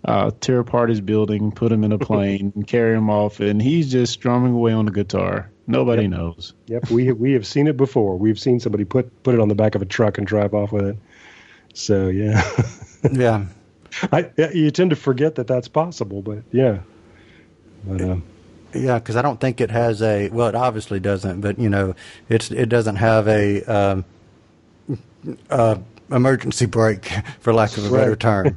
uh, tear apart his building, put him in a plane, and carry him off, and he's just strumming away on the guitar. Nobody Yep. knows. Yep, we we have seen it before. We've seen somebody put put it on the back of a truck and drive off with it. So yeah, yeah, I, you tend to forget that that's possible, but yeah. But um, yeah, because I don't think it has a well, it obviously doesn't, but you know, it's it doesn't have a um, uh, emergency brake, for lack of a better Right. term.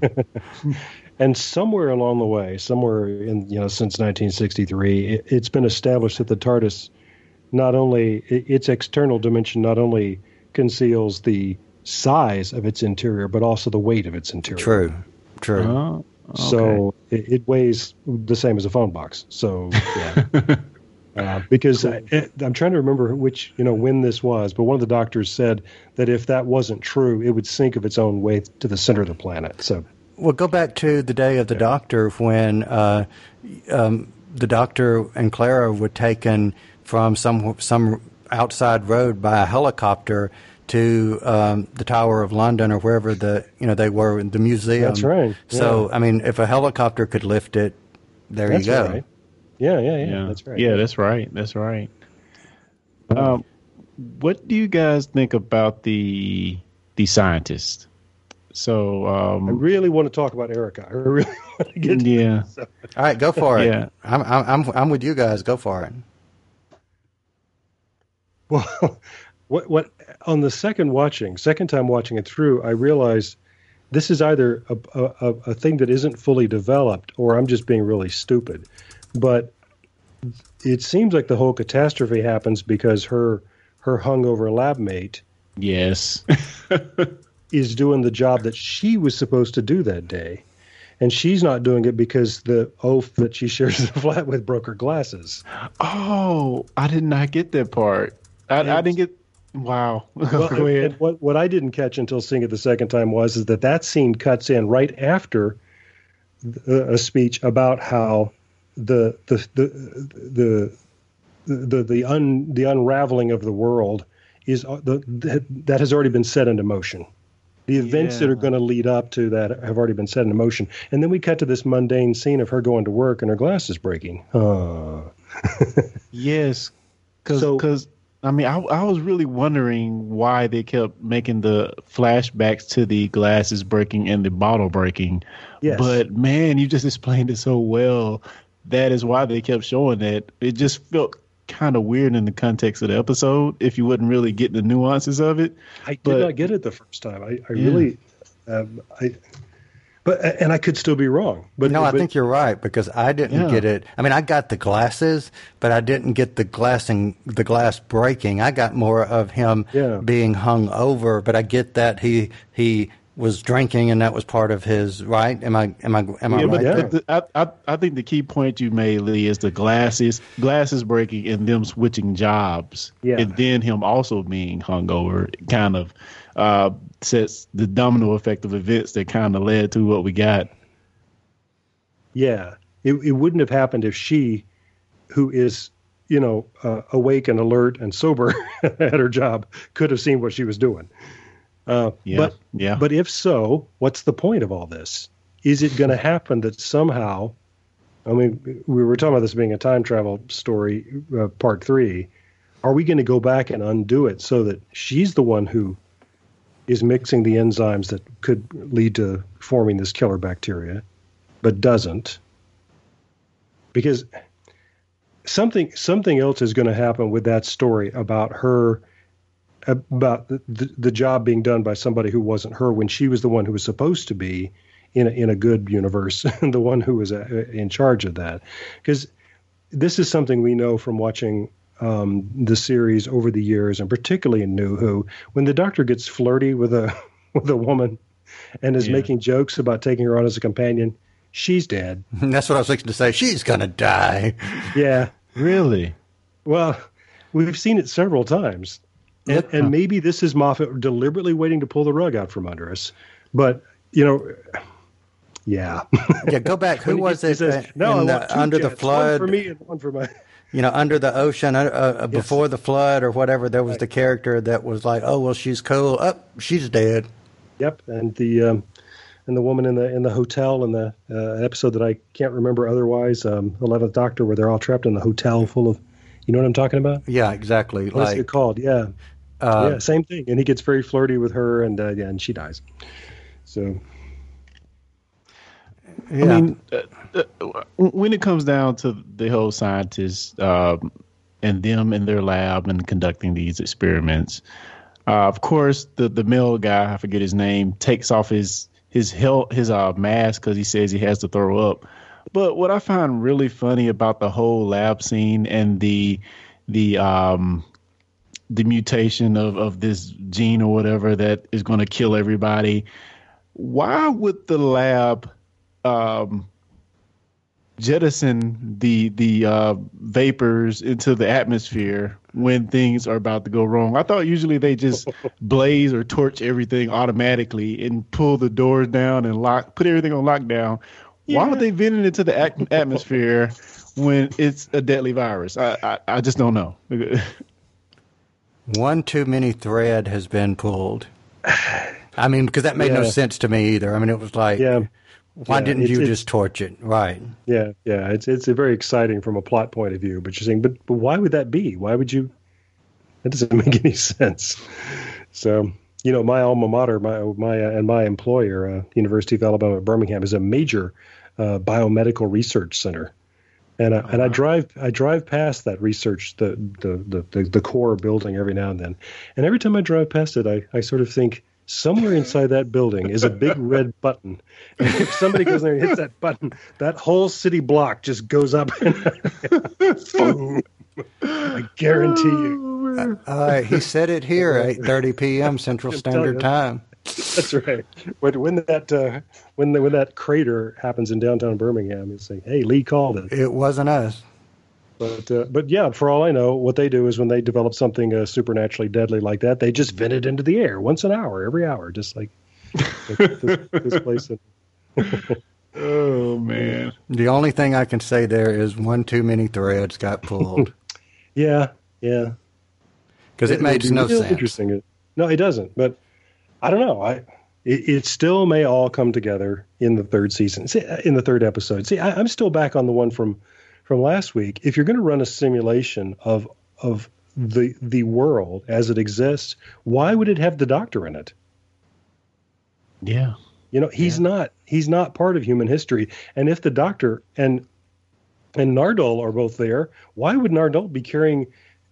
and somewhere along the way, somewhere in you know since 1963, it, it's been established that the TARDIS not only its external dimension not only conceals the size of its interior, but also the weight of its interior. True, true. Oh, So it, it weighs the same as a phone box. So yeah, Uh, because I, I'm trying to remember which, you know, when this was, but one of the doctors said that if that wasn't true, it would sink of its own weight to the center of the planet. So, Well, go back to the day of the doctor when uh, um, the doctor and Clara were taken from some some outside road by a helicopter to um, the Tower of London or wherever the you know they were in the museum. That's right, So. I mean, if a helicopter could lift it, there That's you go. right. yeah, yeah, yeah, Yeah, that's right. Yeah, that's right. That's right. Um, what do you guys think about the the scientist? So, I um, really want to talk about Erica. I really want to get to yeah, All right, go for it. Yeah. I'm, I'm I'm I'm with you guys. Go for it. Well, what what on the second watching, second time watching it through, I realized this is either a, a, a thing that isn't fully developed, or I'm just being really stupid. But it seems like the whole catastrophe happens because her her hungover lab mate yes, is doing the job that she was supposed to do that day. And she's not doing it because the oaf that she shares the flat with broke her glasses. Oh, I did not get that part. I, I didn't get. Wow. Well, and what what I didn't catch until seeing it the second time was is that that scene cuts in right after the, a speech about how the the the the the the, un, the unraveling of the world is uh, the, that, that has already been set into motion. The events that are going to lead up to that have already been set into motion, and then we cut to this mundane scene of her going to work and her glasses breaking. Uh, Yes, because So- I mean I I was really wondering why they kept making the flashbacks to the glasses breaking and the bottle breaking. Yes. But man, you just explained it so well. That is why they kept showing that. It just felt kind of weird in the context of the episode if you wouldn't really get the nuances of it. I did not get it the first time. I, I Yeah. really, um, I, but and I could still be wrong. But no, I but- think you're right because I didn't Yeah. get it. I mean, I got the glasses, but I didn't get the glassing, the glass breaking. I got more of him Yeah. being hung over, but I get that he he was drinking and that was part of his right. Am I am I am I yeah, right? but Yeah. there? the, the, I, I I think the key point you made, Lee, is the glasses glasses breaking and them switching jobs, Yeah. and then him also being hungover, kind of uh, sets the domino effect of events that kind of led to what we got. yeah, it, it wouldn't have happened if she, who is you know uh, awake and alert and sober at her job, could have seen what she was doing. Uh, Yeah, But yeah. But if so, what's the point of all this? Is it going to happen that somehow? I mean, we were talking about this being a time travel story, uh, part three. Are we going to go back and undo it so that she's the one who is mixing the enzymes that could lead to forming this killer bacteria, but doesn't? Because something something else is going to happen with that story about her about the, the, job being done by somebody who wasn't her when she was the one who was supposed to be in a, in a good universe, the one who was uh, in charge of that. Because this is something we know from watching um, the series over the years, and particularly in New Who, when the Doctor gets flirty with a with a woman and is Yeah. making jokes about taking her on as a companion, she's dead. That's what I was thinking to say. She's gonna die. Yeah. Really? Well, we've seen it several times. And, and maybe this is Moffat deliberately waiting to pull the rug out from under us. But, you know, yeah. Yeah, go back. Who was he it says, uh, no, I in want the, two under the flood? One for me and one for my. You know, under the ocean, uh, uh, before the flood or whatever, there was the character that was like, "Oh, well, she's cool. Up, she's dead." Yep. And the. Um, and the woman in the in the hotel in the uh, episode that I can't remember otherwise, um, Eleventh Doctor, where they're all trapped in the hotel full of, you know what I'm talking about? Yeah, exactly. What's like, it called? Yeah, uh, yeah, same thing. And he gets very flirty with her, and uh, yeah, and she dies. So yeah. I mean, uh, uh, when it comes down to the whole scientists um, and them in their lab and conducting these experiments, uh, of course, the the male guy, I forget his name, takes off his his hel- his uh, mask because he says he has to throw up. But what I find really funny about the whole lab scene and the the um the mutation of of this gene or whatever that is going to kill everybody. Why would the lab um jettison the the uh, vapors into the atmosphere when things are about to go wrong. I thought usually they just blaze or torch everything automatically and pull the doors down and lock, put everything on lockdown. Why would they vent it into the at- atmosphere when it's a deadly virus? I I, I just don't know. One too many thread has been pulled. I mean, because that made no sense to me either. I mean, it was like, Yeah. Why Yeah, didn't you just torch it? Right. Yeah, yeah, it's it's a very exciting from a plot point of view. But you're saying, but, but why would that be? Why would you? That doesn't make any sense. So you know, my alma mater, my my uh, and my employer, uh, University of Alabama at Birmingham, is a major uh, biomedical research center. And I, and I drive I drive past that research the the, the the the core building every now and then, and every time I drive past it, I, I sort of think somewhere inside that building is a big red button. And if somebody goes there and hits that button, that whole city block just goes up. Boom! I guarantee you. All right. He said it here, 8:30 p.m. Central Standard. Time. That's right. When, when that uh, when the, when that crater happens in downtown Birmingham, it's like, hey, Lee called it. It wasn't us. But uh, but yeah, for all I know, what they do is when they develop something uh, supernaturally deadly like that, they just vent it into the air once an hour, every hour, just like, like this, this place. oh man. The only thing I can say there is one too many threads got pulled Yeah, yeah. because it, would makes no sense. Interesting. No, it doesn't. But I don't know. I it, it still may all come together in the third season. See, uh, in the third episode. See, I, I'm still back on the one from from last week. If you're going to run a simulation of of the the world as it exists, why would it have the doctor in it? Yeah. You know, he's not he's not part of human history. And if the doctor and and Nardole are both there, why would Nardole be carrying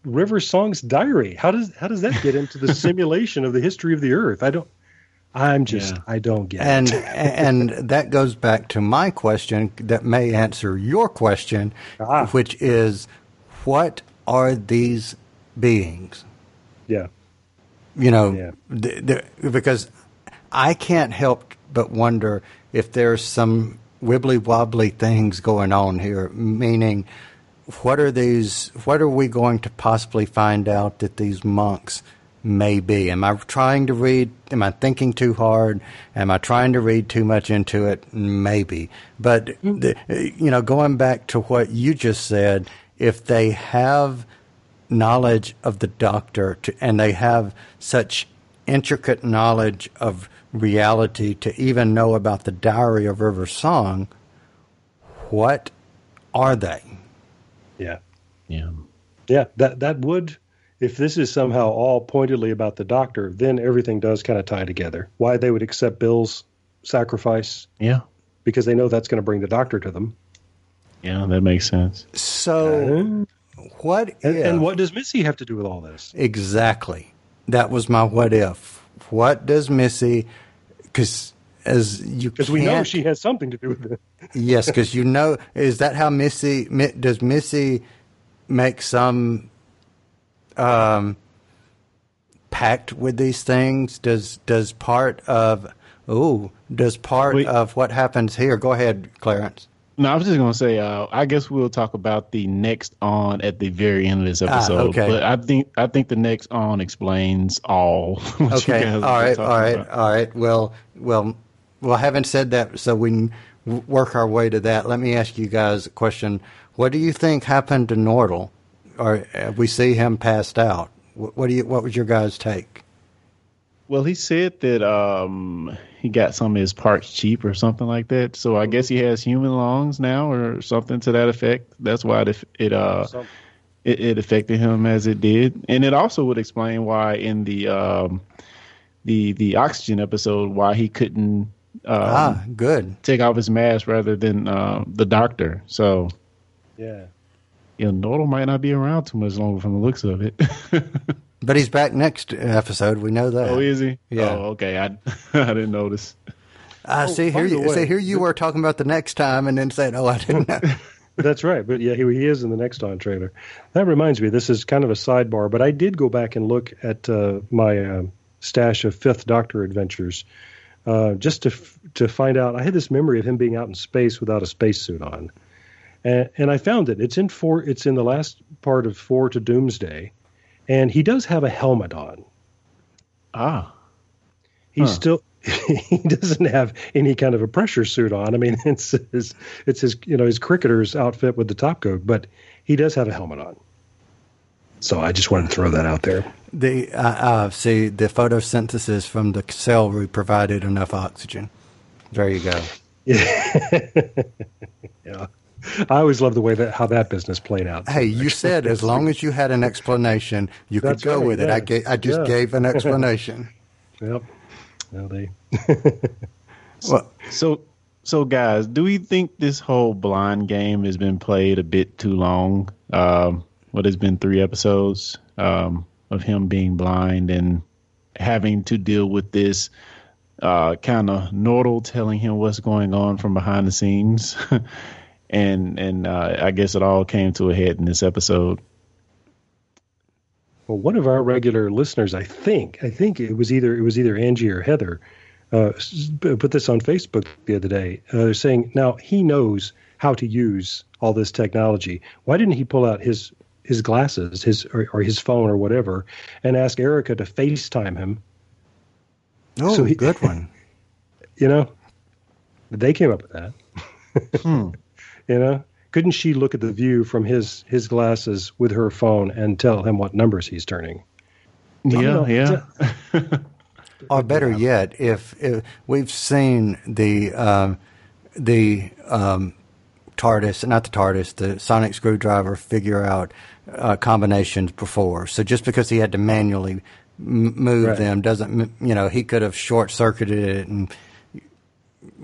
River Song's diary? How does how does that get into the simulation of the history of the earth? I don't I'm just Yeah. I don't get And it. and that goes back to my question that may answer your question, Ah. which is, what are these beings? Yeah. You know, Yeah. th- th- because I can't help but wonder if there's some wibbly wobbly things going on here. Meaning, what are these? What are we going to possibly find out that these monks may be? Am I trying to read? Am I thinking too hard? Am I trying to read too much into it? Maybe. But mm. the, you know, going back to what you just said, if they have knowledge of the doctor to, and they have such intricate knowledge of reality to even know about the diary of River Song, what are they? Yeah. Yeah. Yeah, that that would if this is somehow all pointedly about the doctor, then everything does kind of tie together. Why they would accept Bill's sacrifice Yeah. because they know that's going to bring the doctor to them. Yeah, that makes sense. So, uh-huh. what And, if? and what does Missy have to do with all this? Exactly. That was my what if. What does Missy? Because as you Because we know she has something to do with it. yes, because you know, is that how Missy does Missy make some um, pact with these things? Does does part of oh does part of what happens here? Go ahead, Clarence. No, I was just gonna say. Uh, I guess we'll talk about the next on at the very end of this episode. Ah, episode. okay. But I think I think the next on explains all. what you Okay, guys all right, all right, about. all right. Well, well, well. Having said that, so we can work our way to that. Let me ask you guys a question. What do you think happened to Nardole? Or uh, we see him passed out? What, what do you? What was your guys' take? Well, he said that um, he got some of his parts cheap or something like that. So I guess he has human lungs now or something to that effect. That's why it it uh it, it affected him as it did, and it also would explain why in the um the the oxygen episode why he couldn't um, ah, good. take off his mask rather than uh, the doctor. So Yeah. You know, Nardole might not be around too much longer from the looks of it. But he's back next episode. We know that. oh, is he? Yeah. Oh, okay. I I didn't notice. I see. Here, you, way- see, here you were talking about the next time, and then saying, "Oh, I didn't know." That's right. But yeah, he, he is in the next on trailer. That reminds me, this is kind of a sidebar, but I did go back and look at uh, my uh, stash of Fifth Doctor adventures uh, just to f- to find out. I had this memory of him being out in space without a spacesuit on. And, and I found it. It's in four. It's in the last part of four to Doomsday, and he does have a helmet on. Ah, He's Huh. still he doesn't have any kind of a pressure suit on. I mean, it's his it's his you know his cricketer's outfit with the top coat, but he does have a helmet on. So I just wanted to throw that out there. The uh, uh, see the photosynthesis from the celery provided enough oxygen. There you go. yeah. Yeah, I always love the way that how that business played out. Hey, you said as long as you had an explanation, you could go right, with it. I yeah. gave, I just Yeah. gave an explanation. Yep. No, they. well, so so guys, do we think this whole blind game has been played a bit too long? Um, what has been three episodes um, of him being blind and having to deal with this uh, kind of Nardole telling him what's going on from behind the scenes, and and uh, I guess it all came to a head in this episode. Well, one of our regular listeners, I think, I think it was either it was either Angie or Heather, uh, put this on Facebook the other day. Uh, they're saying now he knows how to use all this technology. Why didn't he pull out his his glasses, his or, or his phone or whatever, and ask Erica to FaceTime him? oh, So he- good one. You know, they came up with that. Hmm. You know, couldn't she look at the view from his his glasses with her phone and tell him what numbers he's turning? Yeah, know, yeah. Or better yet, if, if we've seen the um, the um, TARDIS, not the TARDIS, the sonic screwdriver figure out uh, combinations before. So just because he had to manually m- move Right. them doesn't, you know, he could have short circuited it and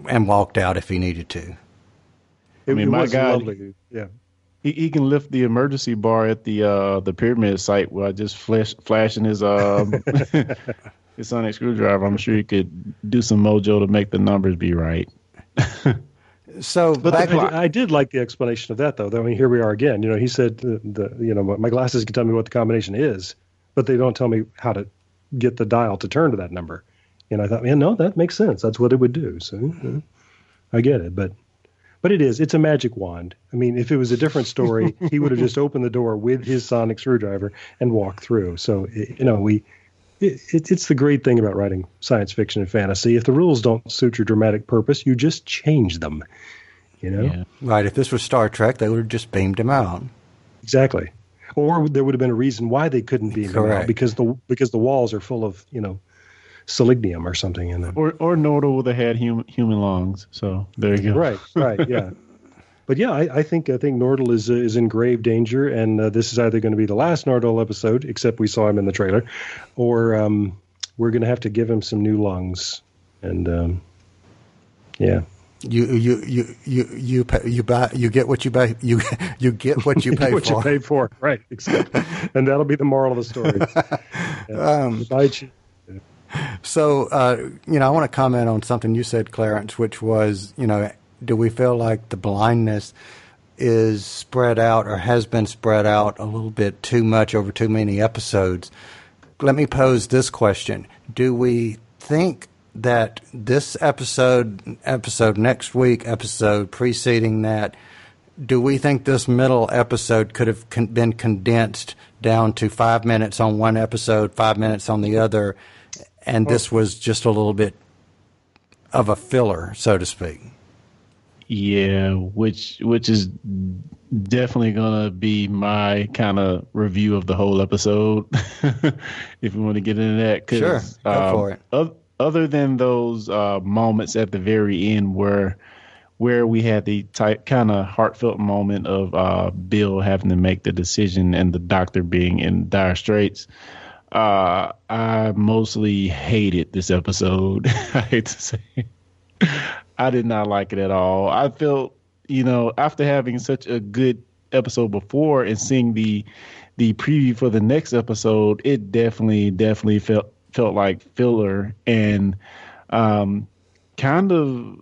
and walked out if he needed to. It, mean, it my was God. lovely. Yeah. He, he can lift the emergency bar at the uh, the pyramid site while just flash, flashing his um, his sonic screwdriver. I'm sure he could do some mojo to make the numbers be right. So But back, the, I, I did like the explanation of that, though. I mean, here we are again. You know, he said the, the you know my glasses can tell me what the combination is, but they don't tell me how to get the dial to turn to that number. And I thought, man, no, that makes sense. That's what it would do. So uh, I get it, but but it is. It's a magic wand. I mean, if it was a different story, he would have just opened the door with his sonic screwdriver and walked through. So it, you know, we. It, it, it's the great thing about writing science fiction and fantasy. If the rules don't suit your dramatic purpose, you just change them. You know. Yeah. right, if this was Star Trek, they would have just beamed him out. Exactly. Or there would have been a reason why they couldn't be in the Correct. wall because the because the walls are full of you know selenium or something in them. Or or Nardole would have had human human lungs. So there you go. Right, right, yeah. But yeah, I, I think I think Nardole is uh, is in grave danger, and uh, this is either going to be the last Nardole episode, except we saw him in the trailer, or um, we're going to have to give him some new lungs. And um, yeah, You you you you you pay, you buy you get what you buy you you get what you pay what for. you pay for, right? Exactly. and that'll be the moral of the story. Yeah. Um, Buy cheap. So, uh, you know, I want to comment on something you said, Clarence, which was, you know, do we feel like the blindness is spread out or has been spread out a little bit too much over too many episodes? Let me pose this question. Do we think that this episode, episode next week, episode preceding that, do we think this middle episode could have con- been condensed down to five minutes on one episode, five minutes on the other, and this was just a little bit of a filler, so to speak? Yeah, which which is definitely gonna be my kind of review of the whole episode. if you want to get into that, Sure, go um, for it. oth- Other than those uh, moments at the very end where where we had the type kind of heartfelt moment of uh, Bill having to make the decision and the doctor being in dire straits. Uh, I mostly hated this episode. I hate to say. I did not like it at all. I felt, you know, after having such a good episode before and seeing the the preview for the next episode, it definitely definitely felt felt like filler and um kind of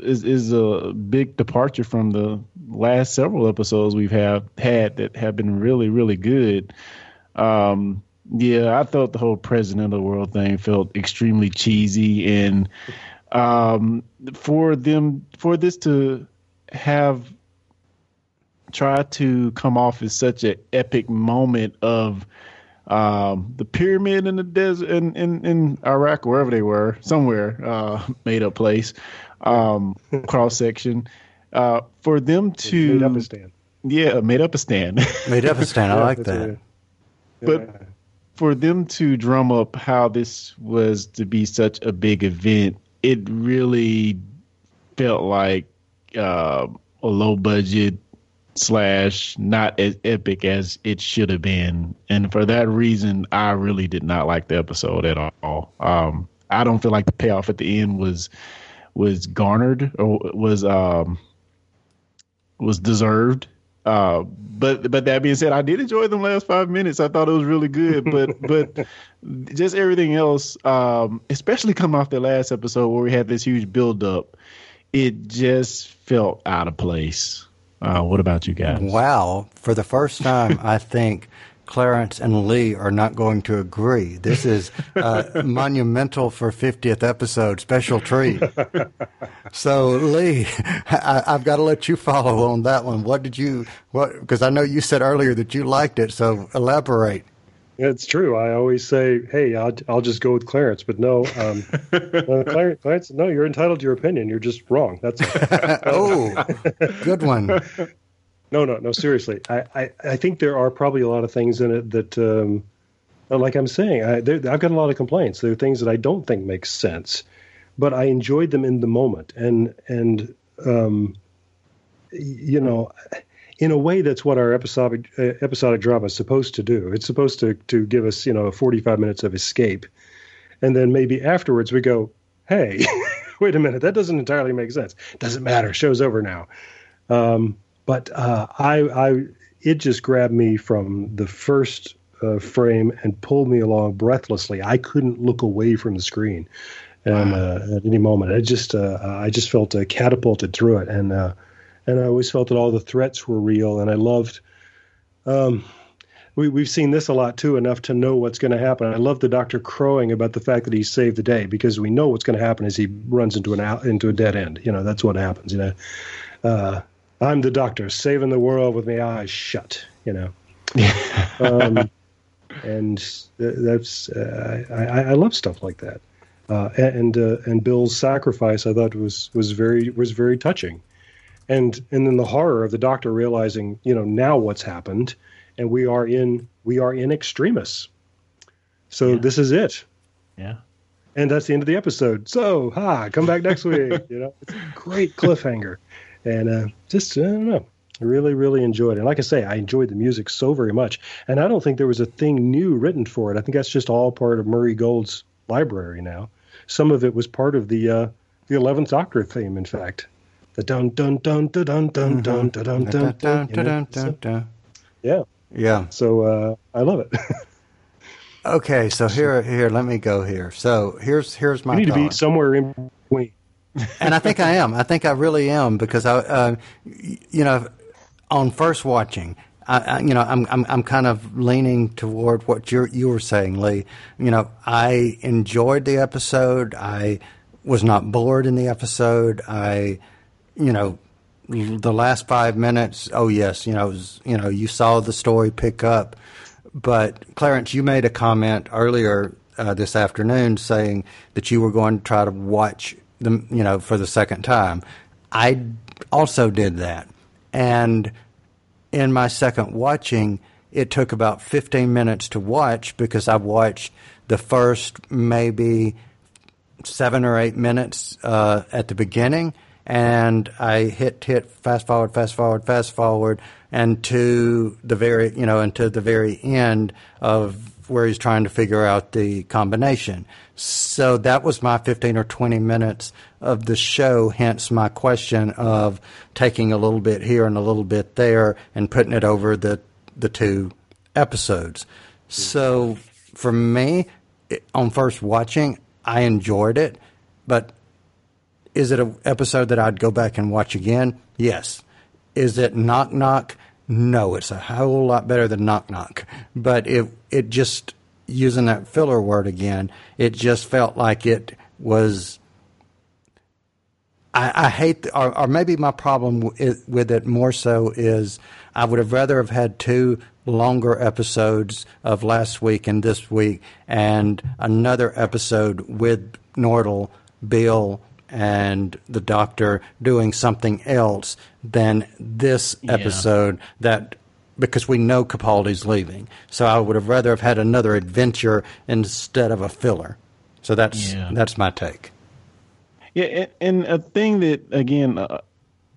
is is a big departure from the last several episodes we've have had that have been really really good. Um yeah, I thought the whole president of the world thing felt extremely cheesy and um for them for this to have tried to come off as such an epic moment of um, the pyramid in the desert in, in, in Iraq, wherever they were, somewhere uh, made up place, um, cross section. Uh, for them to Made up a stand. yeah, made up a stand. Made up a stand. I like that. it. but for them to drum up how this was to be such a big event, it really felt like uh, a low budget slash not as epic as it should have been, and for that reason, I really did not like the episode at all. Um, I don't feel like the payoff at the end was was garnered or was um, was deserved. Uh, but but that being said, I did enjoy them last five minutes. I thought it was really good. But but just everything else, um, especially coming off the last episode where we had this huge build up, it just felt out of place. Uh, what about you guys? Wow. For the first time, I think Clarence and Lee are not going to agree. This is uh, monumental for 50th episode special treat. So, Lee, I, I've got to let you follow on that one. What did you, what, because I know you said earlier that you liked it, so elaborate. It's true. I always say, "Hey, I'll, I'll just go with Clarence," but no, um, no, Clarence, Clarence, no, you're entitled to your opinion. You're just wrong. That's oh, good one. No, no, no. Seriously, I, I, I think there are probably a lot of things in it that, um, like I'm saying, I, I've got a lot of complaints. There are things that I don't think make sense, but I enjoyed them in the moment, and and um, you know, in a way, that's what our episodic uh, episodic drama is supposed to do. It's supposed to to give us, you know, 45 minutes of escape, and then maybe afterwards we go, hey, wait a minute, that doesn't entirely make sense. Doesn't matter. Show's over now. Um, but uh, I, I, it just grabbed me from the first uh, frame and pulled me along breathlessly. I couldn't look away from the screen, and uh, at any moment, I just, uh, I just felt uh, catapulted through it, and uh, and I always felt that all the threats were real, and I loved. Um, we, we've seen this a lot too, enough to know what's going to happen. I love the doctor crowing about the fact that he saved the day because we know what's going to happen as he runs into an out, into a dead end. You know, that's what happens. You know, uh, I'm the doctor saving the world with my eyes shut. You know, um, and that's uh, I, I love stuff like that. Uh, and uh, and Bill's sacrifice, I thought was was very was very touching, and and then the horror of the doctor realizing, you know, now what's happened, and we are in we are in extremis. So this is it. Yeah. And that's the end of the episode. So, ha, come back next week. You know, it's a great cliffhanger, and uh, just I don't know. Really, really enjoyed it. And like I say, I enjoyed the music so very much. And I don't think there was a thing new written for it. I think that's just all part of Murray Gold's library now. Some of it was part of the uh, the Eleventh Doctor theme. In fact, the dun dun dun dun dun dun dun dun dun dun. you know, so- Yeah, Yeah. so uh, I love it. Okay, so here, here, let me go here. So here's here's my you need to be somewhere in between. And I think I am. I think I really am because I, uh, you know, on first watching, I, I, you know, I'm, I'm I'm kind of leaning toward what you you were saying, Lee. You know, I enjoyed the episode. I was not bored in the episode. I, you know, the last five minutes. Oh yes, you know, was, you know, you saw the story pick up. But Clarence, you made a comment earlier uh, this afternoon saying that you were going to try to watch them, you know, for the second time. I also did that, and in my second watching, it took about 15 minutes to watch because I watched the first maybe seven or eight minutes uh, at the beginning, and I hit hit fast forward, fast forward, fast forward, and to the very you know, and to the very end of where he's trying to figure out the combination. So that was my 15 or 20 minutes of the show, hence my question of taking a little bit here and a little bit there and putting it over the, the two episodes. So for me, it, on first watching, I enjoyed it, but is it an episode that I'd go back and watch again? Yes. Is it knock knock? No, it's a whole lot better than knock knock. But it it just using that filler word again, it just felt like it was I, I hate, the, or, or maybe my problem w- with it more so is I would have rather have had two longer episodes of last week and this week, and another episode with Nardole, Bill, and the Doctor doing something else than this Yeah. episode that. Because we know Capaldi's leaving, so I would have rather have had another adventure instead of a filler. So that's Yeah. that's my take. Yeah, and, and a thing that again uh,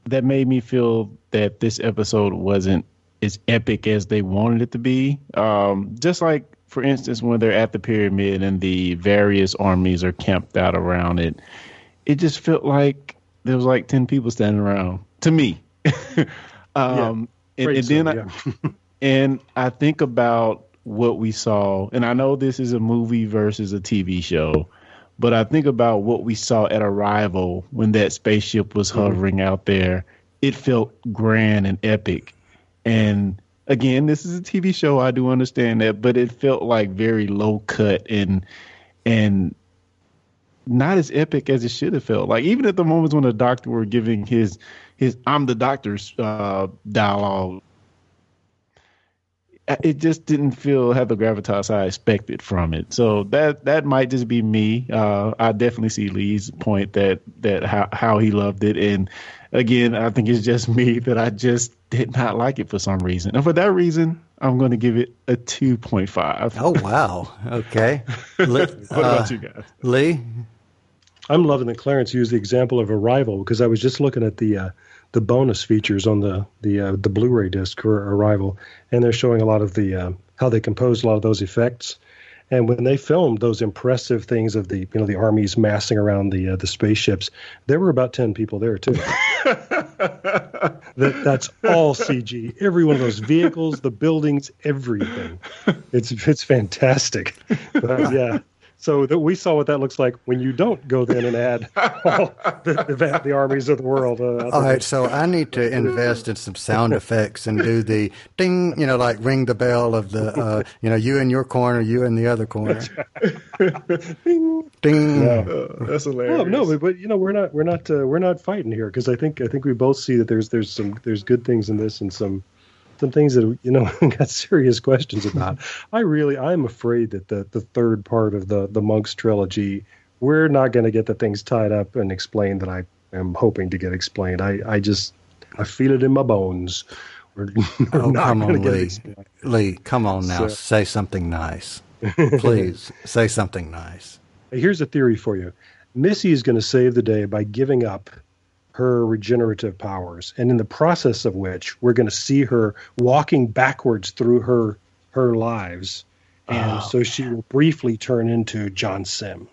that made me feel that this episode wasn't as epic as they wanted it to be. Um, just like, for instance, when they're at the pyramid and the various armies are camped out around it, it just felt like there was like ten people standing around. To me, um, and, and so, then I, yeah. and I think about what we saw, and I know this is a movie versus a TV show, but I think about what we saw at Arrival when that spaceship was Mm-hmm. hovering out there. It felt grand and epic. And again, this is a TV show. I do understand that, but it felt like very low cut and and not as epic as it should have felt. Like even at the moments when the doctor were giving his his I'm the doctor's uh, dialogue, uh, it just didn't feel have the gravitas I expected from it. So that that might just be me. Uh, I definitely see Lee's point that that how how he loved it, and again, I think it's just me that I just did not like it for some reason, and for that reason, I'm going to give it a two point five. Oh wow! Okay, Lee, what about uh, you guys? Lee? I'm loving that Clarence used the example of Arrival because I was just looking at the uh, the bonus features on the the uh, the Blu-ray disc for Arrival, and they're showing a lot of the uh, how they composed a lot of those effects. And when they filmed those impressive things of the you know the armies massing around the uh, the spaceships, there were about ten people there too. that that's all CG. Every one of those vehicles, the buildings, everything. It's it's fantastic. But yeah. So that we saw what that looks like when you don't go then and add all the, the, the armies of the world. Uh, All right, so I need to invest in some sound effects and do the ding, you know, like ring the bell of the, uh, you know, you in your corner, you in the other corner. Ding. ding. That's No, hilarious. no, but, but you know we're not we're not uh, we're not fighting here because I think I think we both see that there's there's some there's good things in this and some some things that you know got serious questions about. I really I'm afraid that the the third part of the the monks trilogy we're not going to get the things tied up and explained that I am hoping to get explained. I I just I feel it in my bones. We're, we're Oh, not come on, Lee. Lee, come on now. So- Say something nice. Please, say something nice. Here's a theory for you. Missy is going to save the day by giving up her regenerative powers, and in the process of which we're going to see her walking backwards through her her lives, and so she will briefly turn into John Simm.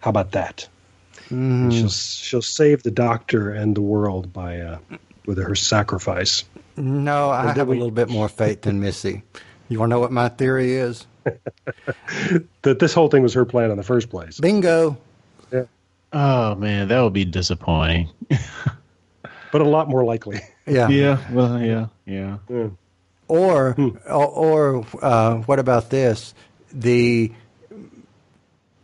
How about that? And She'll she'll save the Doctor and the world by uh, with her sacrifice. No, I have a little bit more faith than Missy. You want to know what my theory is? That this whole thing was her plan in the first place. Bingo. Oh man, that would be disappointing. But a lot more likely. Yeah. yeah, well, yeah, yeah. Or, Hmm. or, or uh, what about this? The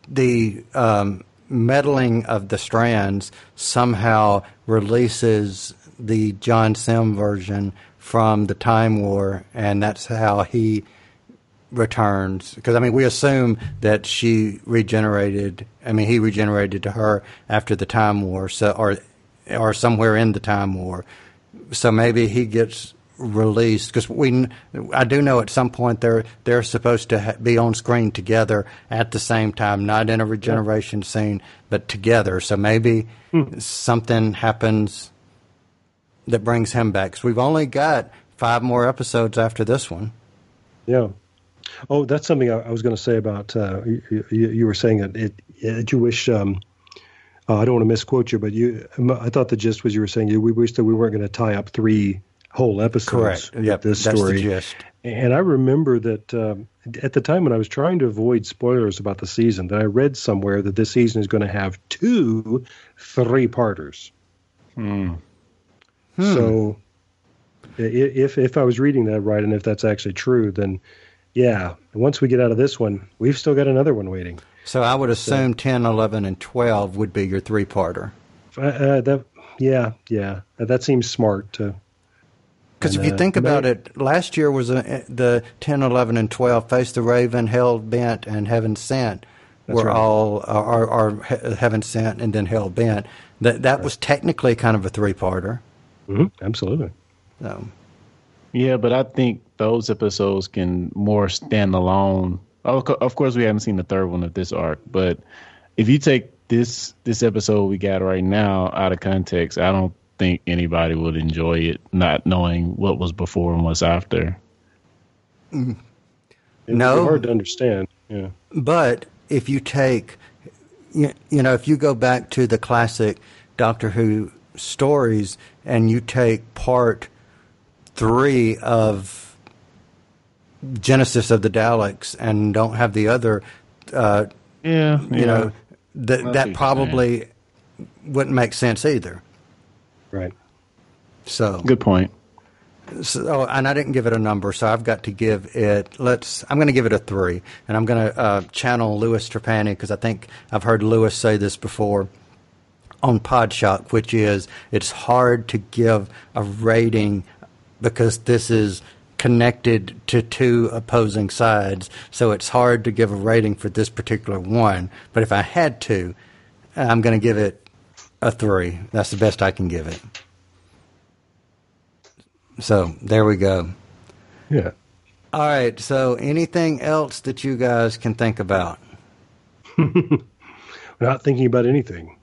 the um, meddling of the strands somehow releases the John Simm version from the Time War, and that's how he returns. Because I mean, we assume that she regenerated. I mean, he regenerated to her after the Time War, so or or somewhere in the Time War. So maybe he gets released because we. I do know at some point they're they're supposed to ha- be on screen together at the same time, not in a regeneration scene, but together. So maybe hmm. something happens that brings him back. Because we've only got five more episodes after this one. Yeah. Oh, that's something I, I was going to say about. Uh, you, you, were saying that it, it you wish. Um, uh, I don't want to misquote you, but you. I thought the gist was you were saying you, we wish that we weren't going to tie up three whole episodes. Correct. with Yep, This that's the story. gist. And I remember that um, at the time when I was trying to avoid spoilers about the season, that I read somewhere that this season is going to have two three-parters. Hmm. So, if if I was reading that right, and if that's actually true, then yeah, once we get out of this one, we've still got another one waiting. So I would assume 10, 11, and 12 would be your three parter. Uh, uh, that yeah, yeah. That seems smart to. Because if And, you uh, think about they- it, last year was uh the 10, 11, and 12, Face the Raven, Hell Bent, and Heaven Sent That's were right. all, are, are Heaven Sent and then Hell Bent. That, that was technically kind of a three parter. Mhm, absolutely. So, Yeah, but I think those episodes can more stand alone. Of course, we haven't seen the third one of this arc, but if you take this this episode we got right now out of context, I don't think anybody would enjoy it, not knowing what was before and what's after. Mm-hmm. It'd No. hard to understand. Yeah. But if you take, you, you know, if you go back to the classic Doctor Who stories and you take part three of Genesis of the Daleks and don't have the other, uh, Yeah, you know, that I see that what probably wouldn't make sense either. Right. So Good point. So, and I didn't give it a number, so I've got to give it. Let's. I'm going to give it a three, and I'm going to uh, channel Louis Trapani because I think I've heard Louis say this before on Podshock, which is it's hard to give a rating because this is connected to two opposing sides, so it's hard to give a rating for this particular one. But if I had to, I'm going to give it a three. That's the best I can give it. So there we go. Yeah. All right. So anything else that you guys can think about? We're not thinking about anything.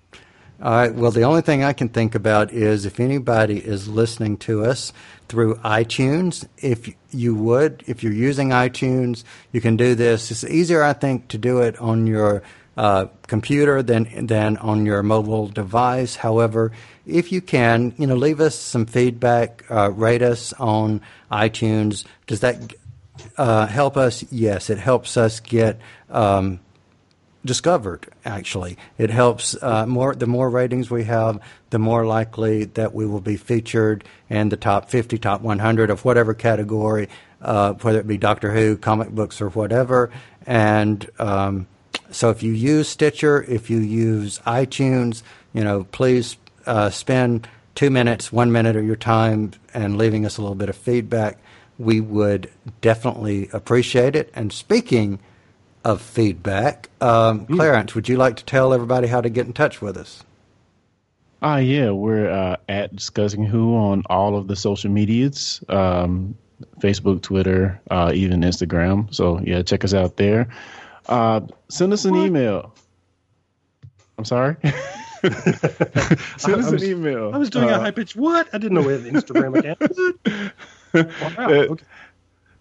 All right. Well, the only thing I can think about is if anybody is listening to us through iTunes, if you would, if you're using iTunes, you can do this. It's easier, I think, to do it on your uh, computer than than on your mobile device. However, if you can, you know, leave us some feedback, uh, rate us on iTunes. Does that uh, help us? Yes, it helps us get. Um, discovered actually. It helps uh, more the more ratings we have the more likely that we will be featured in the top 50 top 100 of whatever category uh, whether it be doctor who comic books or whatever. And um, so if you use stitcher if you use itunes you know please uh, spend two minutes one minute of your time and leaving us a little bit of feedback. We would definitely appreciate it. And speaking of feedback. Um, Clarence, would you like to tell everybody how to get in touch with us? Ah, yeah, we're uh, at discussing who on all of the social medias, um, Facebook, Twitter, uh, even Instagram. So yeah, check us out there. Uh, send us an email. I'm sorry. send us I an was- email. I was doing a Uh, high pitch. What? I didn't know we had an Instagram account. Wow. Uh, Okay.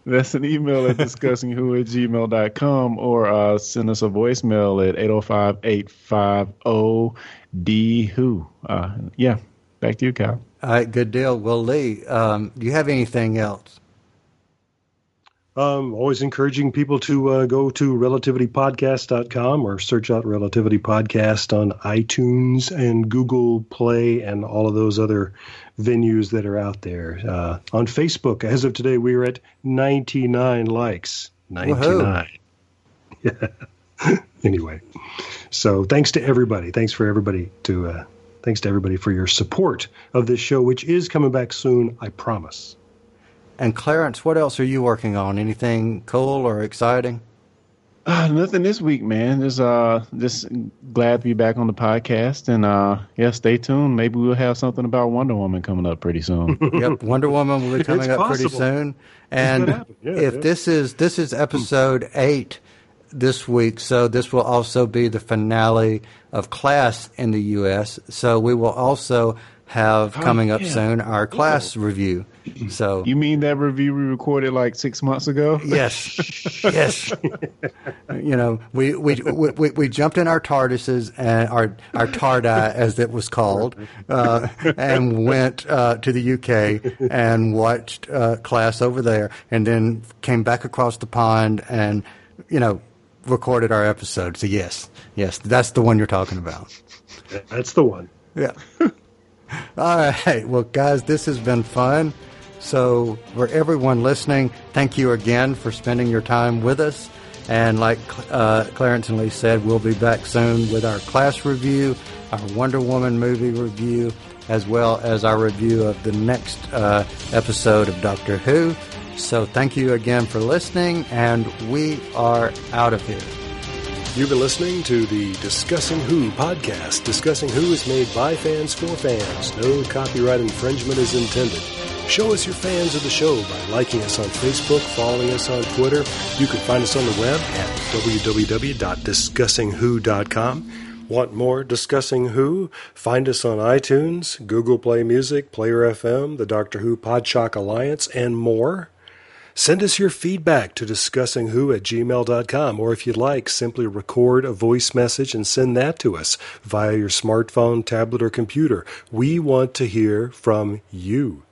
That's an email at discussingwho at gmail.com or uh, send us a voicemail at 805 850 D Who. Uh, yeah, back to you, Kyle. All right, good deal. Well, Lee, um, do you have anything else? Um, always encouraging people to uh, go to relativitypodcast.com or search out Relativity Podcast on iTunes and Google Play and all of those other venues that are out there. Uh, on Facebook, as of today, we are at 99 likes. 99. Yeah. anyway, so thanks to everybody. Thanks for everybody to uh, thanks to everybody for your support of this show, which is coming back soon. I promise. And Clarence, what else are you working on? Anything cool or exciting? Uh, nothing this week, man. Just uh, just glad to be back on the podcast, and uh, yeah, stay tuned. Maybe we'll have something about Wonder Woman coming up pretty soon. yep, Wonder Woman will be coming It's up pretty soon. And. Yeah, if yeah. this is this is episode eight this week, so this will also be the finale of class in the U.S. So we will also have coming up yeah. soon our class review. So you mean that review we recorded like six months ago? Yes, yes. you know, we, we we we we jumped in our TARDISes and our our TARDI as it was called, uh, and went uh, to the UK and watched uh, class over there, and then came back across the pond and you know recorded our episode. So yes, yes, that's the one you're talking about. That's the one. Yeah. All right. Well, guys, this has been fun. So, for everyone listening, thank you again for spending your time with us. And like uh, Clarence and Lee said, we'll be back soon with our class review, our Wonder Woman movie review, as well as our review of the next uh, episode of Doctor Who. So thank you again for listening, and we are out of here. You've been listening to the Discussing Who podcast. Discussing Who is made by fans for fans. No copyright infringement is intended. Show us you're fans of the show by liking us on Facebook, following us on Twitter. You can find us on the web at www.discussingwho.com. Want more Discussing Who? Find us on iTunes, Google Play Music, Player FM, the Doctor Who Podshock Alliance, and more. Send us your feedback to discussingwho at gmail.com, or if you'd like, simply record a voice message and send that to us via your smartphone, tablet, or computer. We want to hear from you.